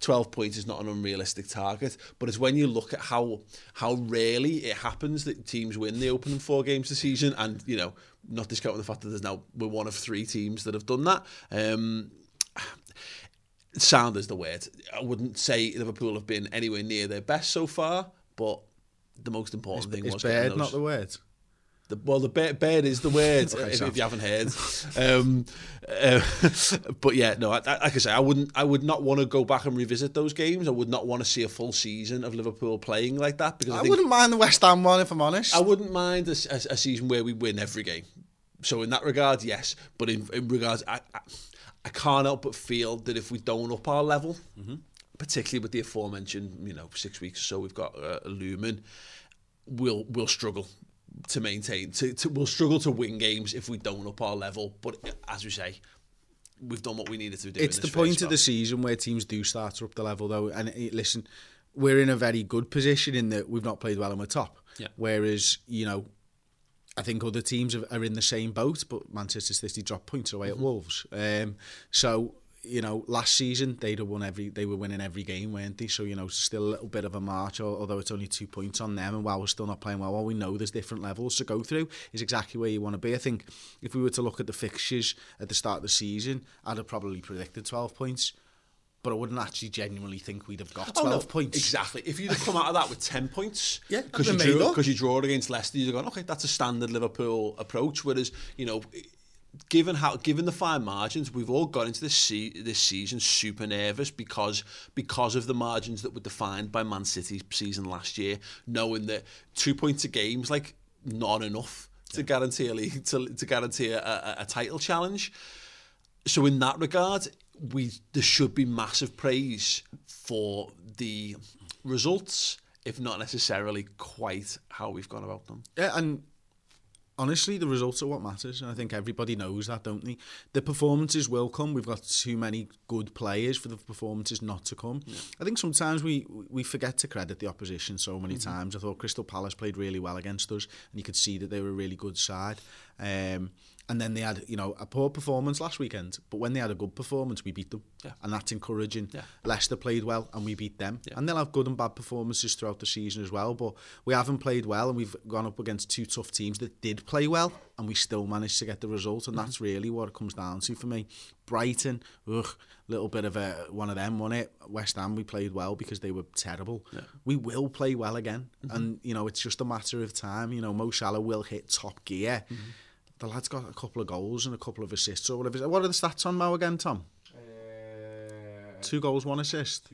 12 points is not an unrealistic target, but it's when you look at how how rarely it happens that teams win the opening four games the season, and you know, not discounting the fact that there's now we're one of three teams that have done that. Um, sound is the word. I wouldn't say Liverpool have been anywhere near their best so far, but the most important Is, thing is was bad those- not the word? The, well, the bed, bed is the word Okay, if, if you haven't heard. Um, uh, but yeah, no, I, I- like I say, I wouldn't. I would not want to go back and revisit those games. I would not want to see a full season of Liverpool playing like that because I, I wouldn't mind the West Ham one if I'm honest. I wouldn't mind a, a, a season where we win every game. So in that regard, yes. But in, in regards, I, I, I can't help but feel that if we don't up our level, particularly with the aforementioned, you know, six weeks or so we've got uh, looming, we'll we'll struggle to maintain. To, to we'll struggle to win games if we don't up our level. But as we say, we've done what we needed to do. it's the point of the season where teams do start to up the level though and eh, listen we're in a very good position in that we've not played well and we're top Yeah. whereas you know I think other teams are are in the same boat but Manchester City dropped points away at Wolves um, so you know last season they'd have won every they were winning every game weren't they? So you know still a little bit of a march although it's only two points on them and while we're still not playing well well we know there's different levels to go through. Is exactly where you want to be. I think if we were to look at the fixtures at the start of the season I'd have probably predicted 12 points but I wouldn't actually genuinely think we'd have got 12 Oh, no, points. Exactly. If you'd have come out of that with 10 points, Yeah, because you, drew, you draw against Leicester, you'd have gone, okay, that's a standard Liverpool approach. Whereas, you know, given how given the fine margins, we've all got into this se- this season super nervous because because of the margins that were defined by Man City's season last year, knowing that two points a game's like not enough to guarantee a league, to, to guarantee a, a, a title challenge. So in that regard, we there should be massive praise for the results, if not necessarily quite how we've gone about them. Yeah, and honestly, the results are what matters. And I think everybody knows that, don't they? The performances will come. We've got too many good players for the performances not to come. I think sometimes we we forget to credit the opposition so many times. I thought Crystal Palace played really well against us, and you could see that they were a really good side. Um, and then they had, you know, a poor performance last weekend, but when they had a good performance, we beat them, Yeah. and that's encouraging. Yeah. Leicester played well, and we beat them, Yeah. and they'll have good and bad performances throughout the season as well. But we haven't played well, and we've gone up against two tough teams that did play well, and we still managed to get the result, and mm-hmm. that's really what it comes down to for me. Brighton, ugh, little bit of a one of them, wasn't it? West Ham, we played well because they were terrible. We will play well again, mm-hmm. and you know it's just a matter of time. You know, Mo Salah will hit top gear. Mm-hmm. The lad's got a couple of goals and a couple of assists or whatever. What are the stats on Mo again, Tom? Two goals, one assist.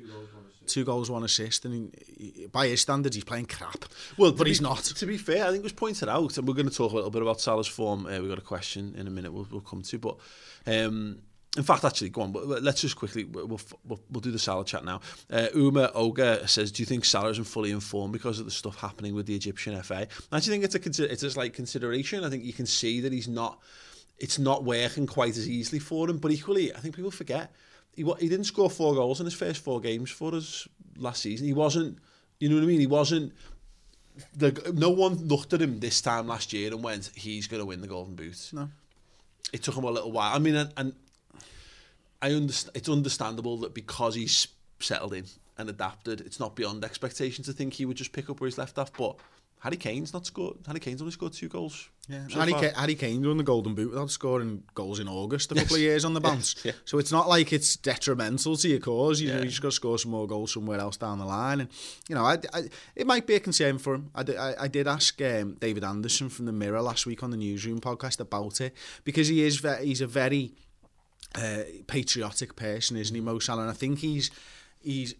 Two goals, one assist, and he, he- by his standards, he's playing crap. Well, but to he's be- not. To be fair, I think it was pointed out, and we're going to talk a little bit about Salah's form. Uh, we've got a question in a minute we'll, we'll come to. But um, in fact, actually, go on. but Let's just quickly, we'll, we'll, we'll do the Salah chat now. Uh, Uma Oga says, Do you think Salah isn't fully informed because of the stuff happening with the Egyptian FA? I actually think it's a, it's a slight consideration. I think you can see that he's not, it's not working quite as easily for him. But equally, I think people forget. He, he didn't score four goals in his first four games for us last season. He wasn't, you know what I mean? He wasn't the, no one looked at him this time last year and went, he's going to win the Golden Boot. No. It took him a little while. I mean, and, and I understand. It's understandable that because he's settled in and adapted, it's not beyond expectation to think he would just pick up where he's left off. But Harry Kane's not scored. Harry Kane's only scored two goals. Yeah, so Harry. Kane, Harry Kane won the Golden Boot without scoring goals in August a couple of years on the bounce. Yes, yeah. So it's not like it's detrimental to your cause. You, know, Yeah. you just got to score some more goals somewhere else down the line. And, you know, I, I, it might be a concern for him. I, did- I, I did ask um, David Anderson from the Mirror last week on the Newsroom podcast about it because he is ve- he's a very uh, patriotic person, isn't he, Mo Salah? And I think he's he's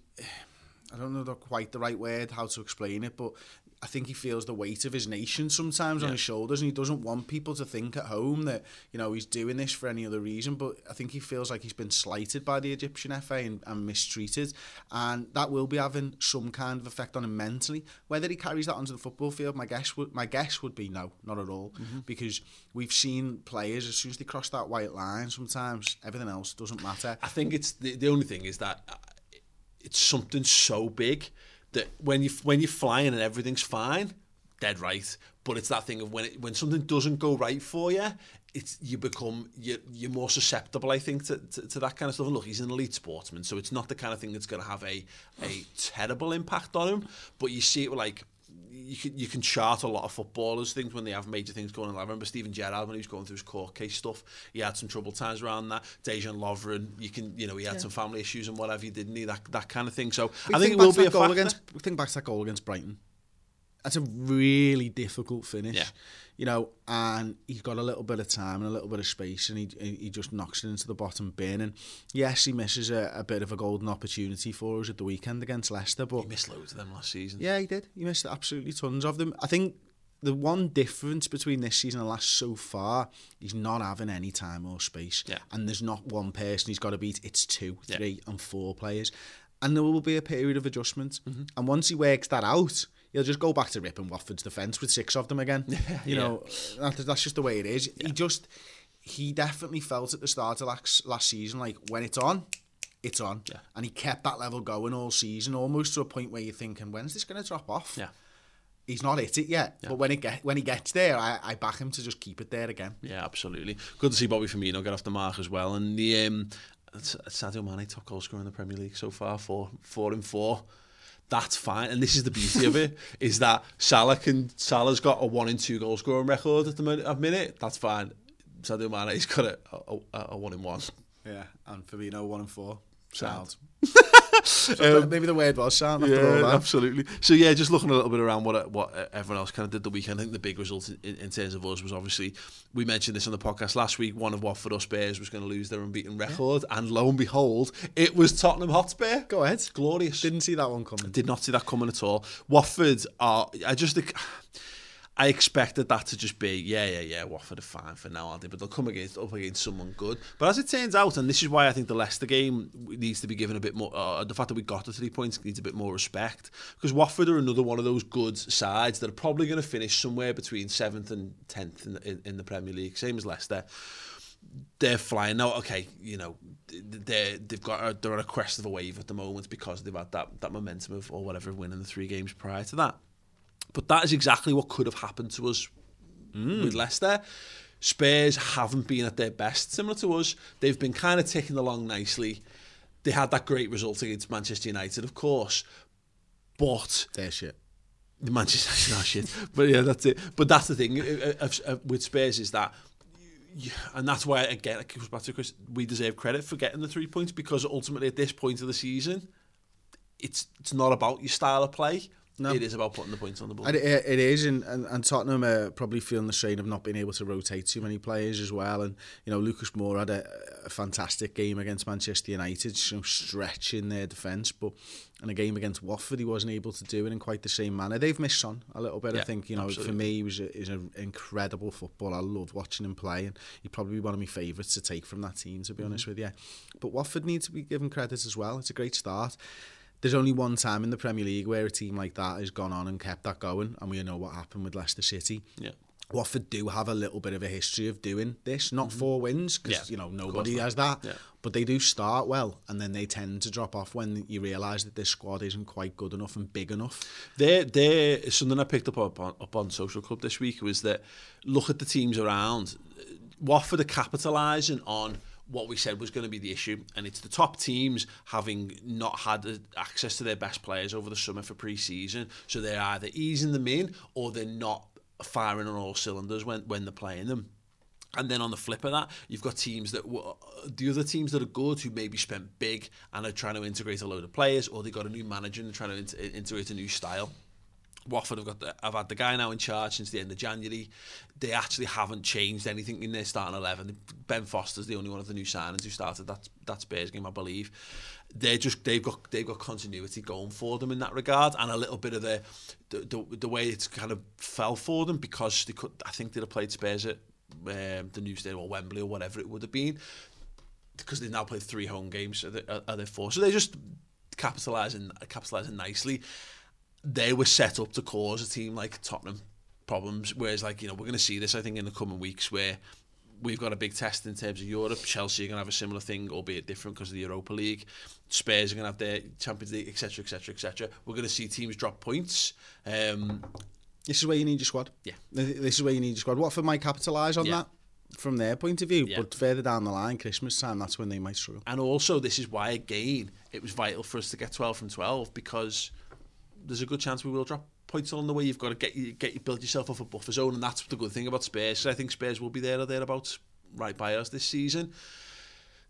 I don't know the, quite the right word how to explain it, but I think he feels the weight of his nation sometimes on his shoulders, and he doesn't want people to think at home that you know he's doing this for any other reason. But I think he feels like he's been slighted by the Egyptian FA and, and mistreated, and that will be having some kind of effect on him mentally. Whether he carries that onto the football field, my guess would my guess would be no, not at all, because we've seen players as soon as they cross that white line, sometimes everything else doesn't matter. I think it's the, the only thing is that uh, it's something so big that when you when you're flying and everything's fine, dead right. but it's that thing of when it, when something doesn't go right for you, it's you become you you're more susceptible, I think, to, to, to that kind of stuff. And look, he's an elite sportsman, so it's not the kind of thing that's going to have a a terrible impact on him. But you see it like you can you can chart a lot of footballers things when they have major things going on. I remember Steven Gerrard when he was going through his court case stuff. He had some trouble times around that. Dejan Lovren, you can you know he had yeah. some family issues and whatever. He didn't he that that kind of thing. So we I think, think it will be a goal factor. against. We think back to that goal against Brighton. That's a really difficult finish. Yeah. You know, and he's got a little bit of time and a little bit of space, and he he just knocks it into the bottom bin. And yes, he misses a, a bit of a golden opportunity for us at the weekend against Leicester, but he missed loads of them last season. Yeah, he did. He missed absolutely tons of them. I think the one difference between this season and last so far, he's not having any time or space. Yeah. And there's not one person he's got to beat. It's two, three, yeah. and four players. And there will be a period of adjustment. Mm-hmm. And once he works that out, he'll just go back to ripping Watford's defence with six of them again. you yeah. know, that, that's just the way it is. Yeah. He just, he definitely felt at the start of last, last season, like when it's on, it's on. Yeah. And he kept that level going all season, almost to a point where you're thinking, when's this going to drop off? Yeah. He's not hit it yet, Yeah. but when it get when he gets there, I, I back him to just keep it there again. Yeah, absolutely. Good to see Bobby Firmino get off the mark as well. And the um, Sadio Mane top goal scorer in the Premier League so far, four, four and four. That's fine, and this is the beauty of it: is that Salah can Salah's got a one in two goal scoring record at the minute. At minute, that's fine. Sadio Mane, he's got a, a, a one in one. Yeah, and Firmino one and four. Sound. so um, maybe the word was sound after yeah, all that. absolutely. So yeah, just looking a little bit around what what everyone else kind of did the weekend. I think the big result in, in terms of us was obviously we mentioned this on the podcast last week. One of Watford or Spurs was going to lose their unbeaten record, yeah. and lo and behold, it was Tottenham Hotspur. Go ahead, glorious. Didn't see that one coming. Did not see that coming at all. Watford are. I just think. I expected that to just be, yeah, yeah, yeah, Watford are fine for now, aren't they? But they'll come against up against someone good. But as it turns out, and this is why I think the Leicester game needs to be given a bit more, uh, the fact that we got the three points needs a bit more respect. Because Watford are another one of those good sides that are probably going to finish somewhere between 7th and 10th in, in, in the Premier League, same as Leicester they're flying now. Okay, you know they they've got a, they're on a crest of a wave at the moment because they've had that that momentum of or whatever winning the three games prior to that. But that is exactly what could have happened to us mm. with Leicester. Spurs haven't been at their best, similar to us. They've been kind of ticking along nicely. They had that great result against Manchester United, of course, but they're shit. The Manchester United shit. But yeah, that's it. But that's the thing with Spurs is that and that's why again it goes back to Chris. We deserve credit for getting the three points because ultimately at this point of the season, it's it's not about your style of play. No. It is about putting the points on the board. It, it is, and, and, and Tottenham are probably feeling the strain of not being able to rotate too many players as well. And you know, Lucas Moura had a, a fantastic game against Manchester United, you know, stretching their defence, but in a game against Watford, he wasn't able to do it in quite the same manner. They've missed on a little bit. Yeah, I think you know, absolutely. for me, he was a, an incredible footballer. I love watching him play, and he'd probably be one of my favourites to take from that team. To be mm-hmm. honest with you, but Watford need to be given credit as well. It's a great start there's only one time in the Premier League where a team like that has gone on and kept that going, and we know what happened with Leicester City. Yeah. Watford do have a little bit of a history of doing this, not mm-hmm. four wins, because yeah, you know nobody has that. Yeah. But they do start well, and then they tend to drop off when you realise that this squad isn't quite good enough and big enough. There, there. Something I picked up up on, up on Social Club this week was that look at the teams around. Watford are capitalising on what we said was going to be the issue, and it's the top teams having not had access to their best players over the summer for pre-season, so they're either easing them in or they're not firing on all cylinders when when they're playing them. And then on the flip of that, you've got teams that were the other teams that are good who maybe spent big and are trying to integrate a load of players, or they got a new manager and trying to integrate a new style. Watford have got the, have had the guy now in charge since the end of January. They actually haven't changed anything in their starting eleven. Ben Foster's the only one of the new signings who started that that Spurs game, I believe. They're just they've got they've got continuity going for them in that regard, and a little bit of the the, the, the way it's kind of fell for them because they could. I think they'd have played Spurs at um, the new stadium or Wembley or whatever it would have been because they've now played three home games. Are they, are they four? So they're just capitalising capitalising nicely they were set up to cause a team like Tottenham problems. Whereas, like, you know, we're going to see this, I think, in the coming weeks where we've got a big test in terms of Europe. Chelsea are going to have a similar thing, albeit different because of the Europa League. Spurs are going to have their Champions League, etc., etc., etc. We're going to see teams drop points. Um, This is where you need your squad. Yeah. This is where you need your squad. Watford might capitalise on Yeah. that from their point of view, Yeah. but further down the line, Christmas time, that's when they might struggle. And also, this is why, again, it was vital for us to get 12 from 12 because there's a good chance we will drop points along the way. You've got to get you, get you build yourself up a buffer zone, and that's the good thing about Spurs. I think Spurs will be there or thereabouts right by us this season.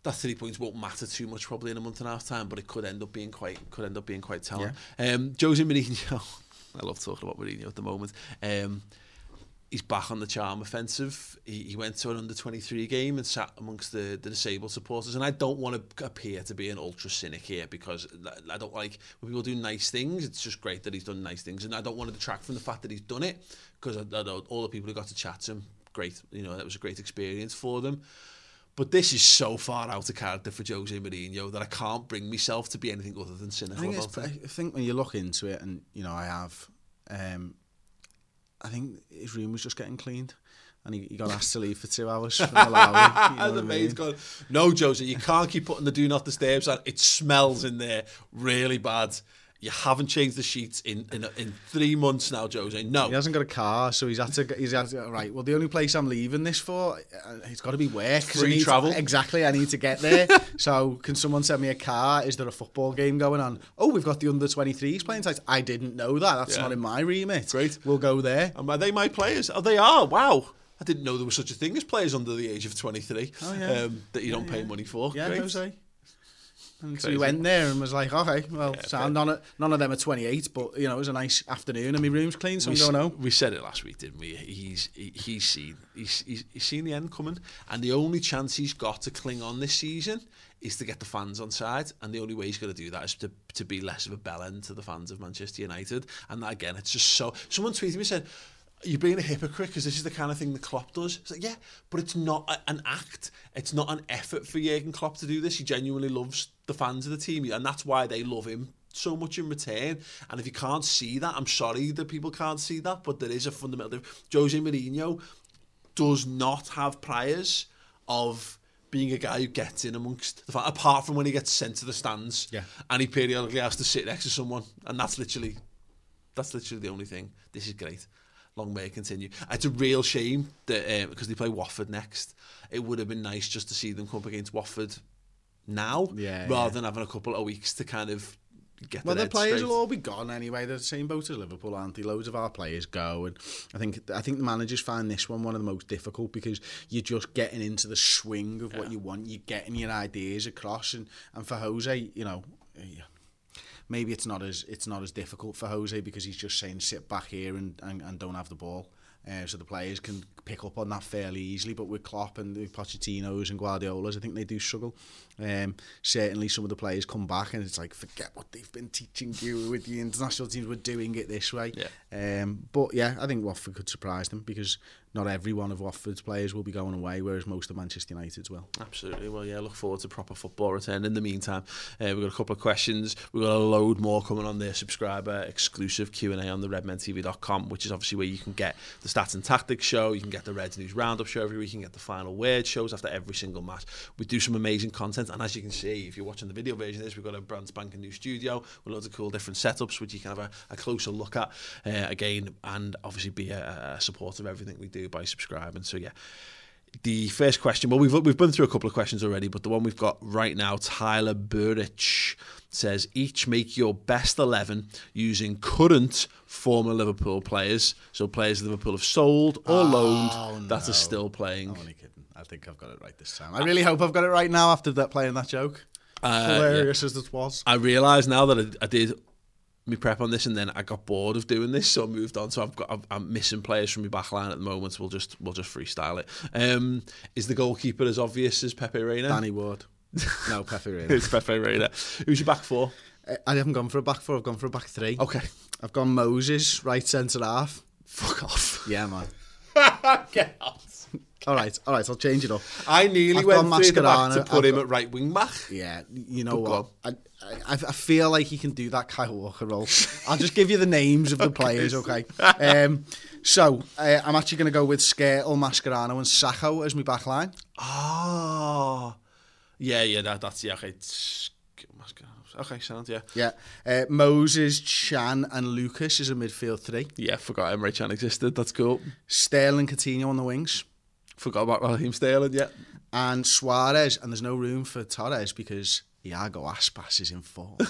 That three points won't matter too much probably in a month and a half time, but it could end up being quite could end up being quite telling. Um, Jose Mourinho, I love talking about Mourinho at the moment. Um, he's back on the charm offensive. He, he went to an under 23 game and sat amongst the, the disabled supporters. And I don't want to appear to be an ultra cynic here because I don't like when people do nice things. It's just great that he's done nice things. And I don't want to detract from the fact that he's done it because I, I know all the people who got to chat to him, great. You know, that was a great experience for them. But this is so far out of character for Jose Mourinho that I can't bring myself to be anything other than I cynical think, about it. I think when you look into it, and you know, I have, um, I think his room was just getting cleaned, and he, he got asked to leave for two hours from Malawi. You know the maid's gone, no, Jose, you can't keep putting the do not disturb on. It smells in there really bad. You haven't changed the sheets in in, in three months now, Jose. No. He hasn't got a car, so he's had to. He's had to, right. Well, the only place I'm leaving this for, uh, it's got to be work. Free to- travel. exactly. I need to get there. so, can someone send me a car? Is there a football game going on? Oh, we've got the under 23s playing tonight. I didn't know that. That's Yeah. not in my remit. Great. We'll go there. And are they my players? Oh, they are. Wow. I didn't know there was such a thing as players under the age of 23 Oh, yeah. um, that you don't pay money for. Yeah, Great. Jose. And so he went there and was like, okay, well, Yeah, so none, of, none of them are 28, but, you know, it was a nice afternoon and my room's clean, so we, I'm going home. we said it last week, didn't we? He's he, he's seen he's, he's he's seen the end coming, and the only chance he's got to cling on this season is to get the fans on side, and the only way he's going to do that is to to be less of a bell end to the fans of Manchester United. And that, again, it's just so. Someone tweeted me said. You're being a hypocrite because this is the kind of thing the Klopp does. It's like, yeah, but it's not a, an act. It's not an effort for Jurgen Klopp to do this. He genuinely loves the fans of the team, and that's why they love him so much in return. And if you can't see that, I'm sorry that people can't see that, but there is a fundamental. Jose Mourinho does not have priors of being a guy who gets in amongst the fans, apart from when he gets sent to the stands, Yeah. and he periodically has to sit next to someone, and that's literally, that's literally the only thing. This is great. Long may it continue. It's a real shame that um, because they play Watford next, it would have been nice just to see them come up against Watford now, Yeah, rather yeah. than having a couple of weeks to kind of get Well, the players straight. will all be gone anyway. They're the same boat as Liverpool, aren't they? Loads of our players go, and I think I think the managers find this one one of the most difficult because you're just getting into the swing of what you want. You're getting your ideas across, and and for Jose, you know. Yeah. Maybe it's not as it's not as difficult for Jose because he's just saying sit back here and, and, and don't have the ball. Uh, so the players can pick up on that fairly easily. But with Klopp and the Pochettinos and Guardiolas, I think they do struggle. Um, certainly, some of the players come back and it's like forget what they've been teaching you with the international teams. We're doing it this way. Yeah. Um, but yeah, I think Watford could surprise them because not every one of Watford's players will be going away, whereas most of Manchester United's will. Absolutely. Well, yeah, look forward to proper football return. In the meantime, uh, we've got a couple of questions. We've got a load more coming on the subscriber exclusive Q&A on the redmentv.com, which is obviously where you can get the stats and tactics show, you can get the Reds News Roundup show every week, you can get the final word shows after every single match. We do some amazing content, and as you can see, if you're watching the video version of this, we've got a brand spanking new studio with loads of cool different setups, which you can have a, a closer look at uh, again, and obviously be a, a supporter of everything we do by subscribing. So yeah, the first question, well, we've we've been through a couple of questions already, but the one we've got right now, Tyler Burrich says, each make your best 11 using current former Liverpool players. So players Liverpool have sold or loaned that no. are still playing. I'm only kidding. I think I've got it right this time. I really hope I've got it right now after that playing that joke. Uh, Hilarious as it was. I realise now that I, I did me prep on this and then I got bored of doing this, so I moved on. So I've got I'm, I'm missing players from my back line at the moment. So we'll just we'll just freestyle it. Um, is the goalkeeper as obvious as Pepe Reina? Danny Ward. No, Pepe really. it's Pepe Reina. Who's your back four? I haven't gone for a back four. I've gone for a back three. Okay. I've gone Moses, right centre half. Fuck off. Yeah, man. Get out. All right, all right. I'll change it up. I nearly I've went through the back to put I've him got- at right wing back. Yeah, you know But what? I, I, I feel like he can do that Kyle Walker role. I'll just give you the names of the players, okay? Um, so uh, I'm actually going to go with Skrtel, Mascherano, and Sakho as my back line. Ah. Yeah, yeah, that, that's yeah, okay. Okay, sound, yeah. Yeah. Uh, Moses, Can, and Lucas is a midfield three. Yeah, forgot Emre Can existed. That's cool. Sterling, Coutinho on the wings. Forgot about Raheem Sterling, yeah. And Suarez, and there's no room for Torres because Iago Aspas is in form.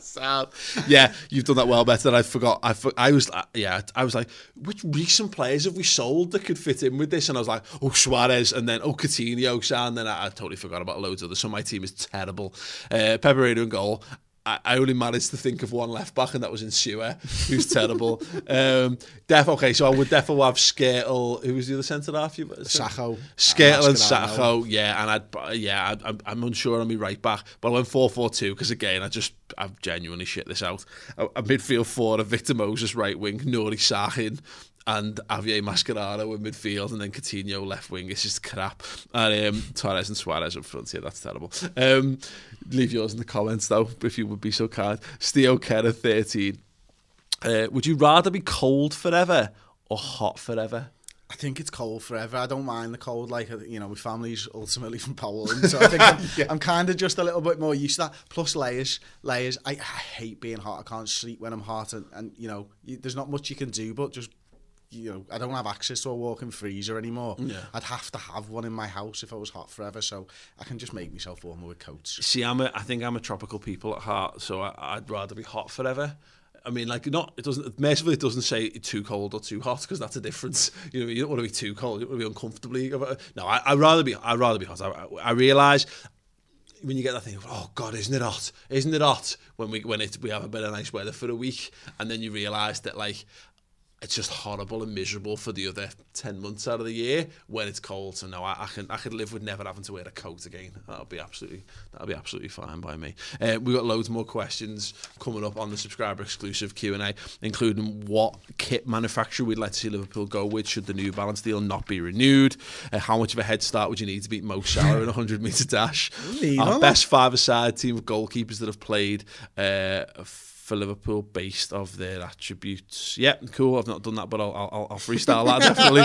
Sad. Yeah, you've done that well better than I forgot. I, for, I was, uh, yeah, I was like, which recent players have we sold that could fit in with this? And I was like, oh, Suarez, and then, oh, Coutinho, and then I, I totally forgot about loads of others. So my team is terrible. Uh, Pepe Reina in goal. I, only managed to think of one left back, and that was Insua, who's terrible. um, Def, okay, so I would definitely have Skrtel. Who was the other centre half? You Sakho. Skrtel and Sakho, yeah, and I'd, yeah, i am I'm unsure on me right back, but I went 4 4 2 because again, I just I've genuinely shit this out. A, a midfield four, a Victor Moses right wing, Nuri Sahin, and Javier Mascherano in midfield, and then Coutinho left wing. It's just crap. And um, Torres and Suarez up front. Yeah, that's terrible. Um, leave yours in the comments though, if you would be so kind. Steel Kerr 13. Uh, would you rather be cold forever or hot forever? I think it's cold forever. I don't mind the cold. Like you know, my family's ultimately from Poland, so I think I'm, yeah. I'm kind of just a little bit more used to that. Plus layers, layers. I, I hate being hot. I can't sleep when I'm hot, and, and you know, you, there's not much you can do but just you know, I don't have access to a walk-in freezer anymore. Yeah. I'd have to have one in my house if I was hot forever, so I can just make myself warmer with coats. See, I'm a, I think I'm a tropical people at heart, so I, I'd rather be hot forever. I mean, like, not it doesn't. Mercifully, it doesn't say too cold or too hot because that's a difference. You know, you don't want to be too cold. You don't want to be uncomfortably. No, I, I'd rather be. I'd rather be hot. I, I realise when you get that thing, oh God, isn't it hot? Isn't it hot? When we when it we have a bit of nice weather for a week, and then you realise that like it's just horrible and miserable for the other 10 months out of the year when it's cold. So no I, I can I could live with never having to wear a coat again. That'll be absolutely that'll be absolutely fine by me. Uh, we've got loads more questions coming up on the subscriber exclusive Q&A including what kit manufacturer we'd like to see Liverpool go with should the New Balance deal not be renewed? Uh, how much of a head start would you need to beat Mo Salah in a 100 metre dash? Our best five-a-side team of goalkeepers that have played uh, for Liverpool based of their attributes. Yeah, cool. I've not done that, but I'll, I'll, I'll freestyle that definitely.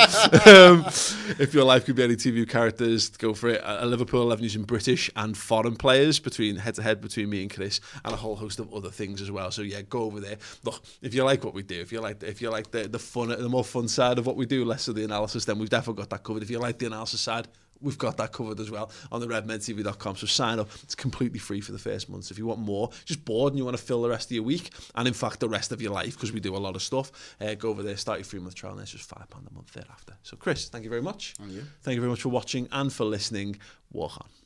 um, if your life could be any TV characters, go for it. A Liverpool 11 using British and foreign players between head to head between me and Chris, and a whole host of other things as well. So yeah, go over there. Look, if you like what we do, if you like if you like the the fun, the more fun side of what we do, less of the analysis, then we've definitely got that covered. If you like the analysis side, we've got that covered as well on the redmentv.com. So sign up. It's completely free for the first month. So if you want more, just bored and you want to fill the rest of your week and in fact the rest of your life because we do a lot of stuff, uh, go over there, start your free month trial and it's just £5 a month thereafter. So Chris, thank you very much. And you. Thank you very much for watching and for listening. Walk on.